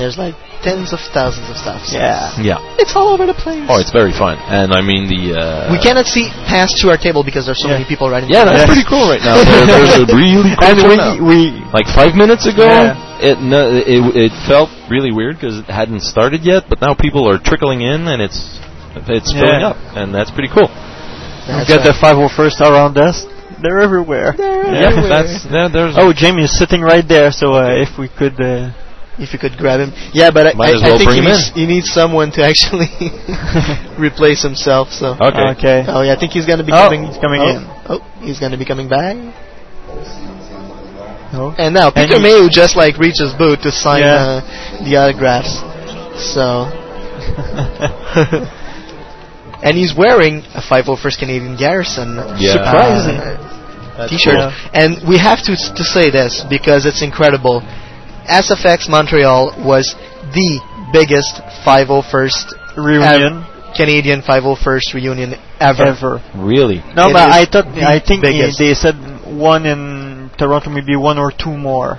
there's like tens of thousands of stuff. so Yeah. Yeah. It's all over the place. Oh, it's very fun. And I mean the. Uh, we cannot see past to our table because there's so Yeah. many people right in Yeah, that's of us. pretty cool right now. (laughs) There, there's a really cool And we, we Like five minutes ago, Yeah. it, no, it it felt really weird because it hadn't started yet, but now people are trickling in and it's it's Yeah. filling up, and that's pretty cool. That's got the right. 501st around us. They're everywhere. Yeah, that's yeah, there's. Oh, Jamie is sitting right there, so uh, if we could. Uh, If you could grab him, yeah, but I, Might I, as I well think bring he him needs, he needs someone to actually (laughs) replace himself. So, okay. Okay. oh yeah, I think he's gonna be Oh, coming. he's coming oh, in. Oh, he's gonna be coming back. No. And now And Peter he- Mayhew just like reaches his boot to sign Yeah. uh, the autographs. So, (laughs) (laughs) and he's wearing a 501st Canadian Garrison Yeah. Surprising. uh, T-shirt. cool. And we have to to say this because it's incredible. SFX Montreal was the biggest 501st Reunion. Canadian 501st reunion ever. Ever. Really? No, It but I thought I think biggest. they said one in Toronto, maybe one or two more.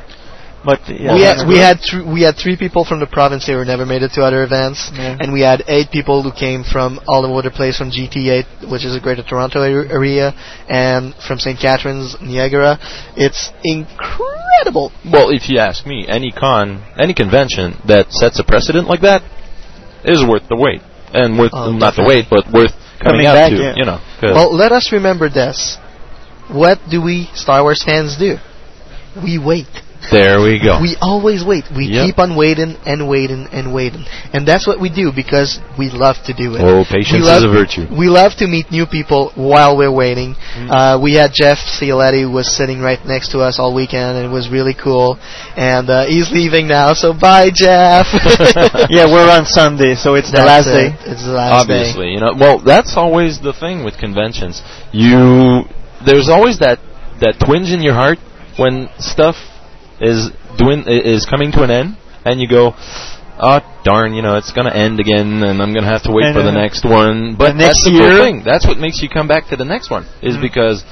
But yeah, we had we had thr we had three people from the province here who never made it to other events, Yeah. and we had eight people who came from all over the place from GTA, which is a Greater Toronto ar- area, and from St. Catharines, Niagara. It's incredible. Well, if you ask me, any con, any convention that sets a precedent like that is worth the wait, and worth Oh, not the wait, but worth coming, Coming out back, to. yeah. You know. Well, let us remember this. What do we Star Wars fans do? We wait. There we go. We always wait. We Yep. keep on waiting and waiting and waiting. And that's what we do because we love to do it. oh, patience is a virtue. We love to meet new people while we're waiting. Uh, we had Jeff Cioletti who was sitting right next to us all weekend, and it was really cool. And uh, he's leaving now, so bye, Jeff. (laughs) (laughs) yeah, we're on Sunday, so it's the last it. day. It's the last day. Obviously, you know. Well, that's always the thing with conventions. You there's always that that twinge in your heart when stuff is doing is coming to an end, and you go, "Oh darn, you know, it's gonna end again, and I'm gonna have to wait And, for the next one." But the next that's the cool year- thing. That's what makes you come back to the next one. Is mm-hmm. because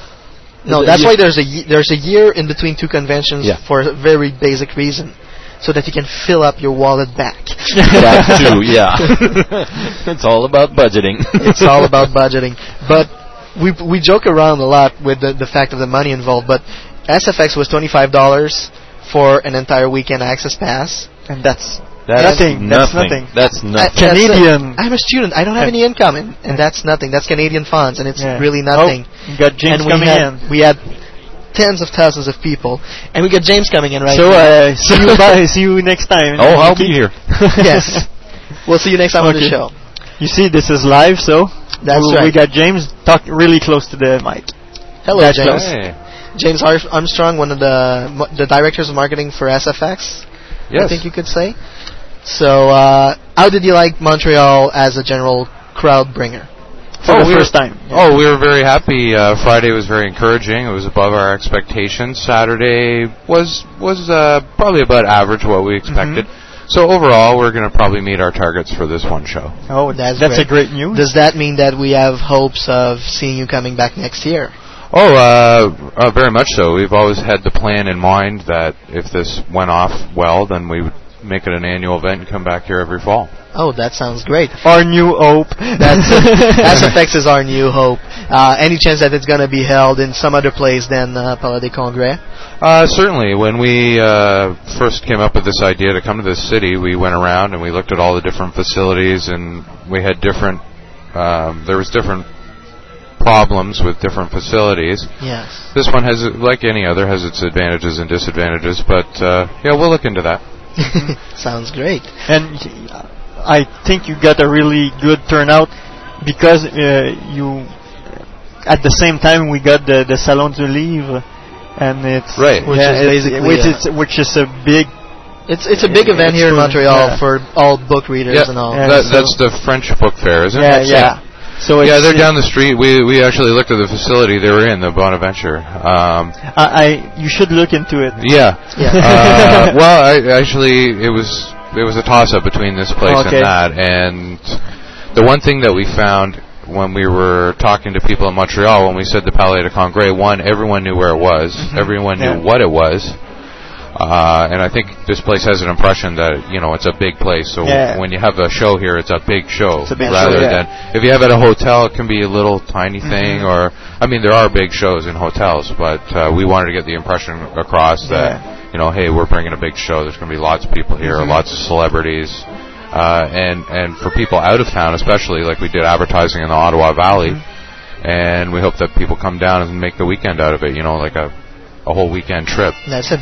No, that's why there's a ye- there's a year in between two conventions Yeah. for a very basic reason, so that you can fill up your wallet back. (laughs) that too. (laughs) Yeah, it's all about budgeting. it's all about budgeting. But we we joke around a lot with the the fact of the money involved. But SFX was twenty five dollars for an entire weekend access pass. And that's That's nothing. That's nothing. That's nothing. that's it. Canadian. I'm a student. I don't have any income, and, and that's nothing. That's Canadian funds, and it's Yeah. really nothing. Oh, you got James and we coming had, in. We had tens of thousands of people, and we got James coming in right so now. uh, see you bye. See you next time. Oh, I'll be here. (laughs) yes. We'll see you next time on the show. You see, this is live, so That's we, right. we got James talk really close to the mic. Hello, That's James. Hey. James Armstrong, one of the the directors of marketing for SFX. I think you could say. So, uh, how did you like Montreal as a general crowd bringer? For the we first were, time. Oh, we were very happy. Uh, Friday was very encouraging. It was above our expectations. Saturday was was uh, probably about average what we expected. So overall, we're going to probably meet our targets for this one show. Oh, That's that's, a great. great news. Does that mean that we have hopes of seeing you coming back next year? Oh, uh, uh, very much so. We've always had the plan in mind that if this went off well, then we would make it an annual event and come back here every fall. Oh, that sounds great. Our new hope. That's (laughs) SFX is our new hope. Uh, any chance that it's going to be held in some other place than uh, Palais des Congrès? Uh, certainly. When we uh, first came up with this idea to come to this city, we went around and we looked at all the different facilities, and we had different. Um, there was different problems with different facilities. Yes. This one has, like any other, has its advantages and disadvantages. But uh, yeah, we'll look into that. (laughs) Sounds great. and I think you got a really good turnout because uh, you at the same time we got the the Salon du Livre and it's Right. Which yeah, is it's- basically which a- is which is a big It's it's a big event here in Montreal yeah. for all book readers Yeah, and all. Yeah, that, so- that's the French book fair, isn't yeah it? yeah. So Yeah, they're down the street. We we actually looked at the facility they were in, the Bonaventure. Um, I, I you should look into it. Yeah. Yeah. uh, (laughs) well, I, actually, it was it was a toss up between this place Okay. and that. And the one thing that we found when we were talking to people in Montreal, when we said the Palais de Congrès, one, everyone knew where it was. Everyone Yeah. knew what it was. Uh, and I think this place has an impression that you know it's a big place. So Yeah. when you have a show here, it's a big show. It's a big rather show, yeah. than if you have it at a hotel, it can be a little tiny thing. Or I mean, there are big shows in hotels, but uh, we wanted to get the impression across that you know, hey, we're bringing a big show. There's going to be lots of people here, Mhm. lots of celebrities, uh, and and for people out of town, especially like we did advertising in the Ottawa Valley, and we hope that people come down and make the weekend out of it. You know, like a a whole weekend trip. That's it.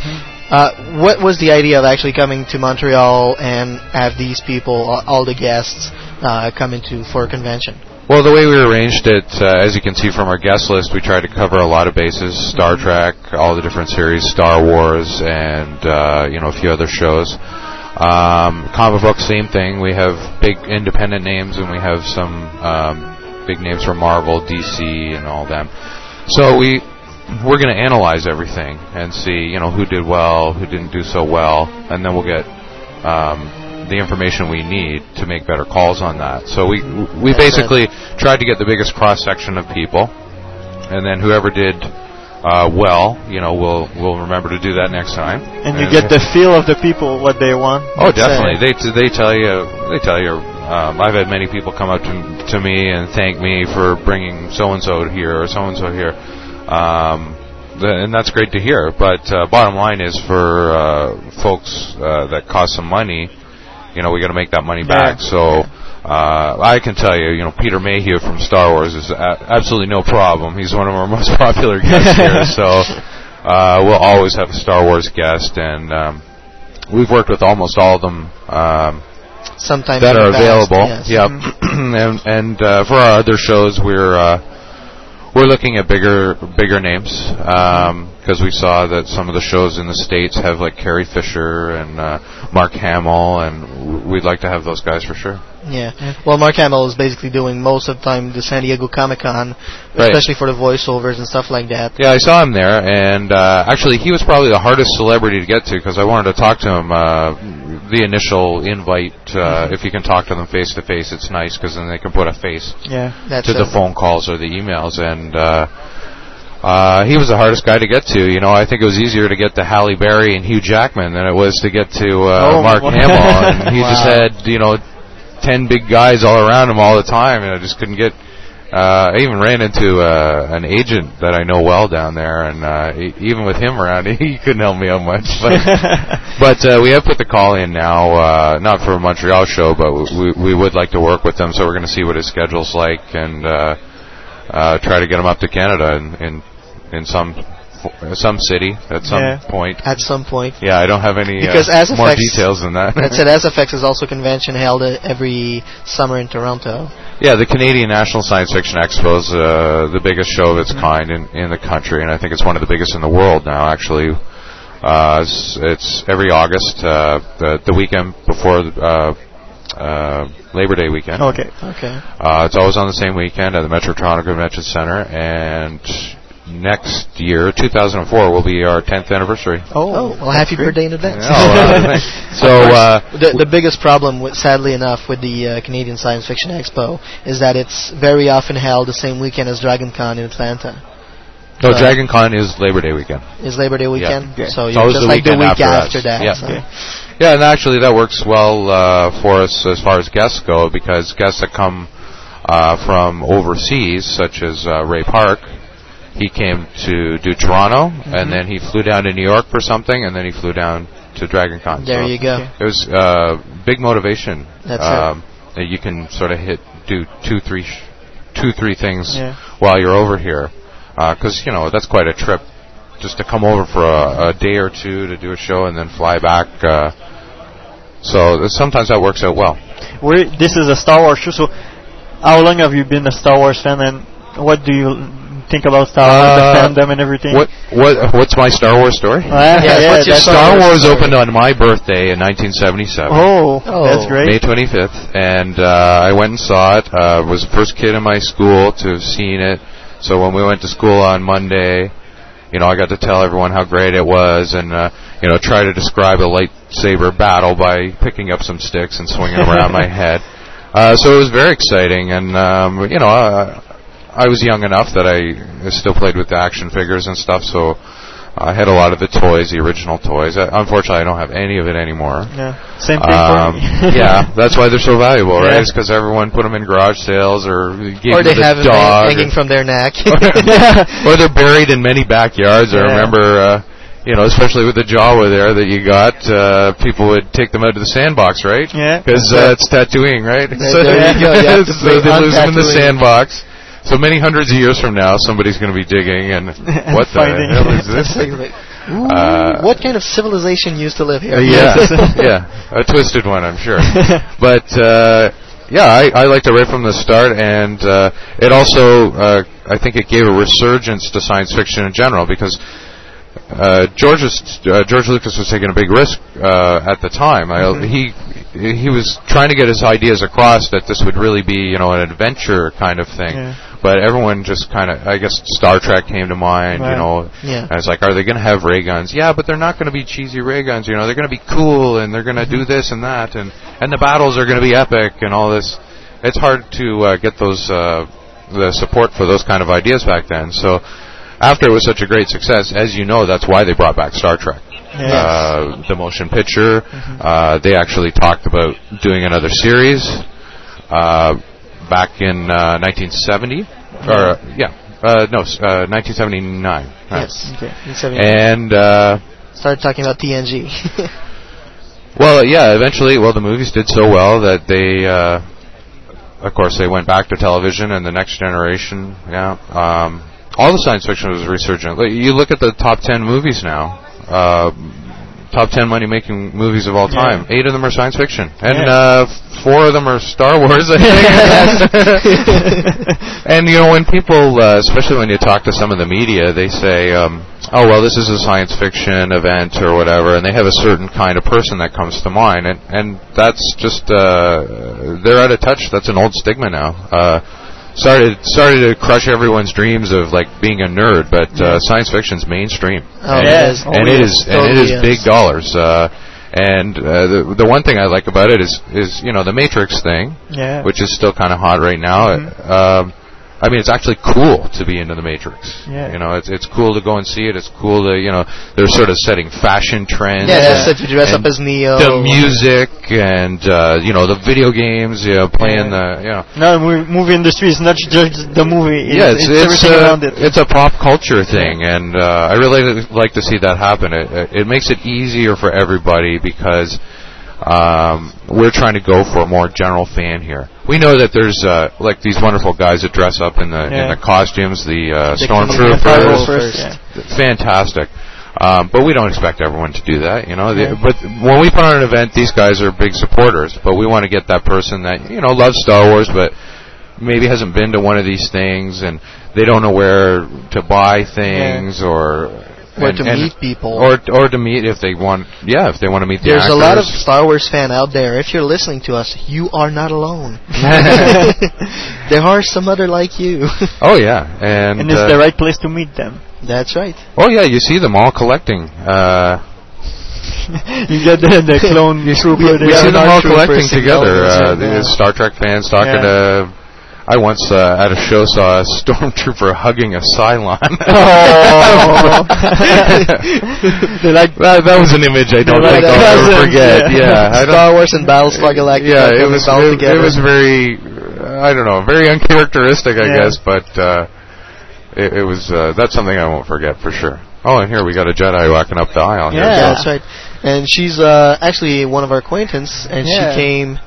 Uh, what was the idea of actually coming to Montreal and have these people, all, the guests, uh, come into for a convention? Well, the way we arranged it, uh, as you can see from our guest list, we tried to cover a lot of bases: Star Trek, all the different series, Star Wars, and uh, you know a few other shows. Um, comic book, same thing. We have big independent names, and we have some um, big names from Marvel, DC, and all them. So we we're going to analyze everything and see, you know, who did well, who didn't do so well, and then we'll get um, the information we need to make better calls on that. So we we That's basically tried to get the biggest cross section of people, and then whoever did uh, well, you know, we'll we'll remember to do that next time. And you get the (laughs) feel of the people what they want. Oh, definitely. They t- they tell you they tell you. Um, I've had many people come up to to me and thank me for bringing so and so here or so and so here, um, and that's great to hear. But uh, bottom line is for uh, folks uh, that cost some money, you know, we got to make that money back. Yeah. So. Uh, I can tell you, you know, Peter Mayhew from Star Wars is a- absolutely no problem. He's one of our (laughs) most popular guests here, (laughs) so uh, we'll always have a Star Wars guest, and um, we've worked with almost all of them um, Sometimes that are past, available. yes. Yep. and (clears throat) and uh, for our other shows, we're uh, we're looking at bigger bigger names because we saw that some of the shows in the states have like Carrie Fisher and uh, Mark Hamill, and we'd like to have those guys for sure. Yeah. Well, Mark Hamill is basically doing most of the time the San Diego Comic Con, Right. especially for the voiceovers and stuff like that. Yeah, I saw him there, and uh, actually, he was probably the hardest celebrity to get to because I wanted to talk to him. Uh, the initial invite, uh, if you can talk to them face to face, it's nice because then they can put a face Yeah. That's to the phone calls or the emails, and uh, uh, he was the hardest guy to get to. You know, I think it was easier to get to Halle Berry and Hugh Jackman than it was to get to uh, Oh, Mark. Hamill, and (laughs) he just had you know ten big guys all around him all the time, and I just couldn't get Uh, I even ran into uh, an agent that I know well down there, and uh, e- even with him around, (laughs) he couldn't help me out much. (laughs) But, but uh, we have put the call in now, uh, not for a Montreal show, but we we would like to work with them, So we're going to see what his schedule's like and uh, uh, try to get him up to Canada in in, in some some city at some Yeah. point. At some point. Yeah, I don't have any Because uh, more SFX details than that. That's it. SFX is also a convention held uh, every summer in Toronto. Yeah, the Canadian National Science Fiction Expo is uh, the biggest show of its kind in, in the country, and I think it's one of the biggest in the world now. Actually, uh, it's, it's every August, uh, the the weekend before uh, uh, Labor Day weekend. Okay. Okay. Uh, it's always on the same weekend at the Metro Toronto Convention Center, and next year, 2004, will be our 10th anniversary. Oh, well, happy birthday in advance. Oh, uh, (laughs) so, uh, the the biggest problem, with, sadly enough, with the uh, Canadian Science Fiction Expo is that it's very often held the same weekend as Dragon Con in Atlanta. no, So- Dragon Con is Labor Day weekend. Is Labor Day weekend, Yeah. so It's you're always just the like the week after after, that. Yeah. so. Yeah, and actually that works well uh, for us as far as guests go because guests that come uh, from overseas, such as uh, Ray Park, he came to do Toronto, Mm-hmm. and then he flew down to New York for something, and then he flew down to Dragon Con. There So you go. It was uh, big motivation. That's um, that you can sort of hit do two, three, sh- two, three things Yeah. while you're over here, because you know that's quite a trip. Just to come over for a, a day or two to do a show and then fly back. Uh, so sometimes that works out well. We're, this is a Star Wars show, so how long have you been a Star Wars fan, and what do you think about Star Wars, the Uh, fandom, and everything? What what what's my Star Wars story? Yeah, yeah, what's your that's Star Wars Wars story? opened on my birthday in 1977. Oh, Oh. that's great. May 25th, and uh, I went and saw it. Uh, was the first kid in my school to have seen it. So when we went to school on Monday, you know, I got to tell everyone how great it was, and uh, you know, try to describe a lightsaber battle by picking up some sticks and swinging them around my (laughs) head. Uh, so it was very exciting, and um, you know, I, I was young enough that I still played with the action figures and stuff. So I had a lot of the toys, the original toys. Uh, unfortunately, I don't have any of it anymore. Yeah, same thing Um, for me. (laughs) yeah, that's why they're so valuable, right? Yeah. It's because everyone put them in garage sales or gave Or them they the have it dog, hanging from their neck. (laughs) or they're buried in many backyards. I remember, uh, you know, especially with the Jawa there that you got, uh, people would take them out to the sandbox, right? Yeah. Because uh, it's Tatooine, right? There- (laughs) there you go. You have to so they lose them in the sandbox. So many hundreds of years from now, somebody's going to be digging and (laughs) what the hell is (laughs) this? Like, Uh, what kind of civilization used to live here? Uh, yeah, (laughs) yeah, a twisted one, I'm sure. but uh, yeah, I, I liked it right from the start, and uh, it also, uh, I think, it gave a resurgence to science fiction in general because uh, George, was, uh, George Lucas was taking a big risk uh, at the time. I, he he was trying to get his ideas across that this would really be, you know, an adventure kind of thing. Yeah. But everyone just kind of, I guess, Star Trek came to mind. Right. You know, Yeah. and it's like, are they going to have ray guns? Yeah, but they're not going to be cheesy ray guns. You know, they're going to be cool and they're going to do this and that, and and the battles are going to be epic and all this. It's hard to uh, get those uh, the support for those kind of ideas back then. So after it was such a great success, as you know, that's why they brought back Star Trek. Uh, the motion picture. Uh, they actually talked about doing another series uh, back in uh, 1970, or uh, yeah, uh, no, s- uh, 1979. Yes. Okay. And uh, Started talking about TNG. (laughs) well, yeah, eventually, well, the movies did so well that they, uh, of course, they went back to television and the next generation. Yeah, um, all the science fiction was resurgent. You look at the top ten movies now. Uh, top ten money-making movies of all time. Eight of them are science fiction, and Yeah. uh, four of them are Star Wars. I (laughs) think. and you know, when people, uh, especially when you talk to some of the media, they say, um, "Oh, well, this is a science fiction event or whatever," and they have a certain kind of person that comes to mind, and and that's just uh, they're out of touch. That's an old stigma now. Uh, started started to crush everyone's dreams of like being a nerd, but uh, science fiction's mainstream, Oh, and, it is. and Oh, it is and it is is. big dollars. Uh, and uh, the the one thing I like about it is is you know the Matrix thing, Yeah. which is still kind of hot right now. Um, I mean, it's actually cool to be into the Matrix. Yeah. You know, it's it's cool to go and see it. It's cool to you know they're sort of setting fashion trends. Yeah, if you dress up as Neo. The music and uh, you know the video games. You know, playing the you know. No, movie, movie industry is not just the movie. It's, yeah, it's it's, it's, everything around it. it's a pop culture thing, and uh, I really like to see that happen. It, it makes it easier for everybody because um, we're trying to go for a more general fan here. We know that there's uh, like these wonderful guys that dress up in the in the costumes, the uh, The stormtroopers, First. fantastic. Um, but we don't expect everyone to do that, you know. The- But when we put on an event, these guys are big supporters. But we want to get that person that you know loves Star Wars, but maybe hasn't been to one of these things, and they don't know where to buy things or Or and- to and- meet people. or or to meet if they want. Yeah, if they want to meet the There's a lot of. Star Wars fan out there. If you're listening to us, you are not alone. (laughs) (laughs) there are some other like you. (laughs) Oh yeah, and, and it's uh, the right place to meet them. That's right. Oh yeah, you see them all collecting. Uh, you get the, the clone trooper. you there. see them all collecting together. Uh, and, the uh, Star Trek fans talking Yeah. to. I once uh, at a show saw a (laughs) stormtrooper hugging a Cylon. (laughs) Oh. (laughs) Like that, that was an image I don't They're think I'll ever forget. yeah. Yeah, I don't, Star Wars and Battlestar Galactica. yeah, it was it, together. it was very uh, I don't know very uncharacteristic I Yeah. guess, but uh, it, it was uh, that's something I won't forget for sure. Oh, and here we got a Jedi walking up the aisle. here. Yeah. Yeah, that's right. And she's uh, actually one of our acquaintance, and Yeah. she came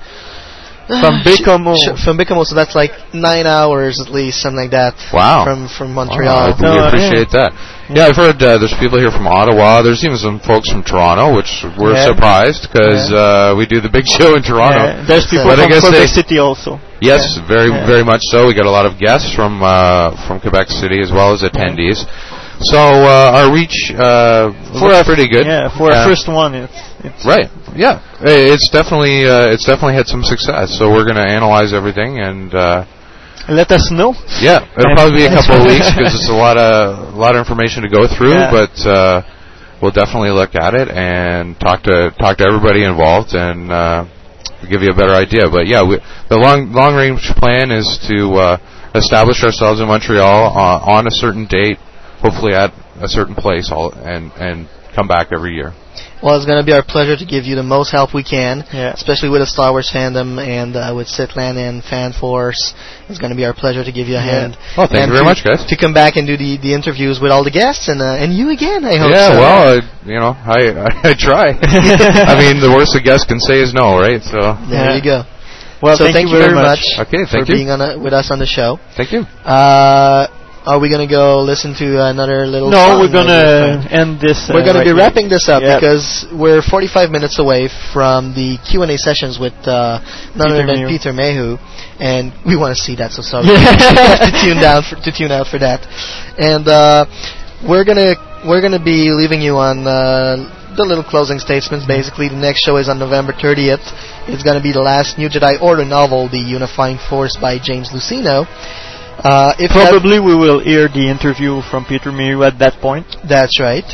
(sighs) From She- Baie-Comeau. she- from Baie-Comeau, so that's like nine hours at least, something like that. Wow. From from Wow, Montreal. we No, appreciate that. Yeah, I've heard uh, there's people here from Ottawa. There's even some folks from Toronto, which we're Yeah. surprised because uh, we do the big (laughs) show in Toronto. Yeah, there's people But I from guess Quebec City also. Yes, very Yeah. very much so. We got a lot of guests from uh, from Quebec City as well as attendees. So uh, our reach uh, For our- pretty good. Yeah, for Uh, our first one, it's, it's Right. Yeah. It's definitely uh, it's definitely had some success. So we're going to analyze everything and. Uh, let us know. yeah, it'll probably be a couple of weeks because (laughs) it's a lot of a lot of information to go through. Yeah. But uh, we'll definitely look at it and talk to talk to everybody involved and uh, give you a better idea. But yeah, we, the long long range plan is to uh, establish ourselves in Montreal uh, on a certain date, hopefully at a certain place, all and and come back every year. Well, it's going to be our pleasure to give you the most help we can, Yeah. especially with the Star Wars fandom and uh, with Sitland and Fan Force. It's going to be our pleasure to give you a Yeah. hand. Well, thank and you very to, much, guys. To come back and do the, the interviews with all the guests and uh, and you again. I hope. yeah, so. well, I, you know, I I, (laughs) I try. (laughs) I mean, the worst a guest can say is no, right? So there Yeah. you go. Well, so thank, you very much. okay, for thank you, being on a, with us on the show. thank you. Uh, are we going to go listen to another little? No, we're gonna end this. We're uh, going to right be here. wrapping this up Yeah. because we're 45 minutes away from the Q&A sessions with uh, none Peter other than Mayhew. Peter Mayhew, and (laughs) we want to see that. So sorry (laughs) to tune down for, to tune out for that. And uh, we're gonna we're gonna be leaving you on. Uh, the little closing statements. Basically, the next show is on November 30th. It's going to be the last New Jedi Order novel, The Unifying Force by James Luceno. Uh, if Probably we will hear the interview from Peter Mayhew at that point. That's right.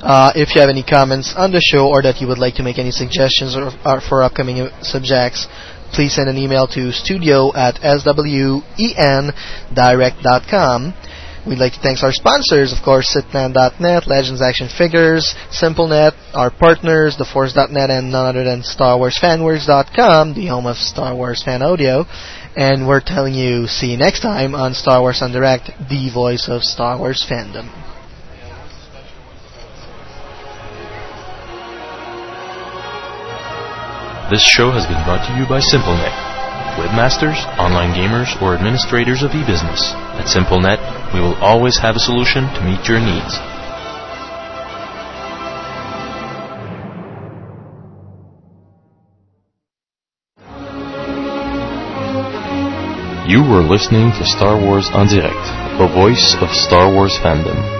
Uh, if you have any comments on the show or that you would like to make any suggestions or, or for upcoming subjects, please send an email to studio at swendirect.com. We'd like to thank our sponsors, of course, Sitman.net, Legends Action Figures, SimpleNet, our partners, TheForce.net, and none other than StarWarsFanWords.com, the home of Star Wars fan audio. And we're telling you, see you next time on Star Wars en Direct, the voice of Star Wars fandom. This show has been brought to you by SimpleNet. Webmasters, online gamers, or administrators of e-business. At SimpleNet, we will always have a solution to meet your needs. You were listening to Star Wars en Direct, the voice of Star Wars fandom.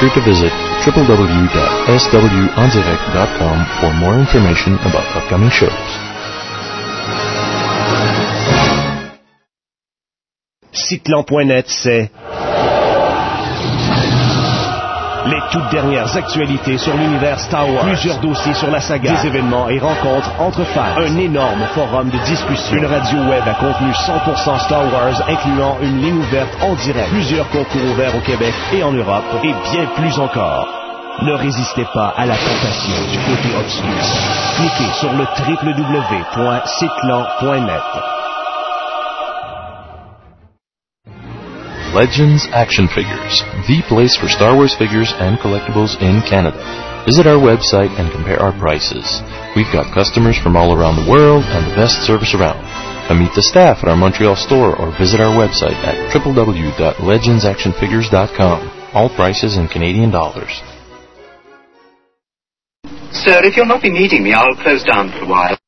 Sure to visit www.swendirect.com for more information about upcoming shows. Cyclan.net, c'est toutes dernières actualités sur l'univers Star Wars, plusieurs dossiers sur la saga, des événements et rencontres entre fans, un énorme forum de discussion, une radio web à contenu 100% Star Wars incluant une ligne ouverte en direct, plusieurs concours ouverts au Québec et en Europe et bien plus encore. Ne résistez pas à la tentation du côté obscur. Cliquez sur le www.cyclan.net. Legends Action Figures, the place for Star Wars figures and collectibles in Canada. Visit our website and compare our prices. We've got customers from all around the world and the best service around. Come meet the staff at our Montreal store or visit our website at www.legendsactionfigures.com. All prices in Canadian dollars. Sir, if you'll not be needing me, I'll close down for a while.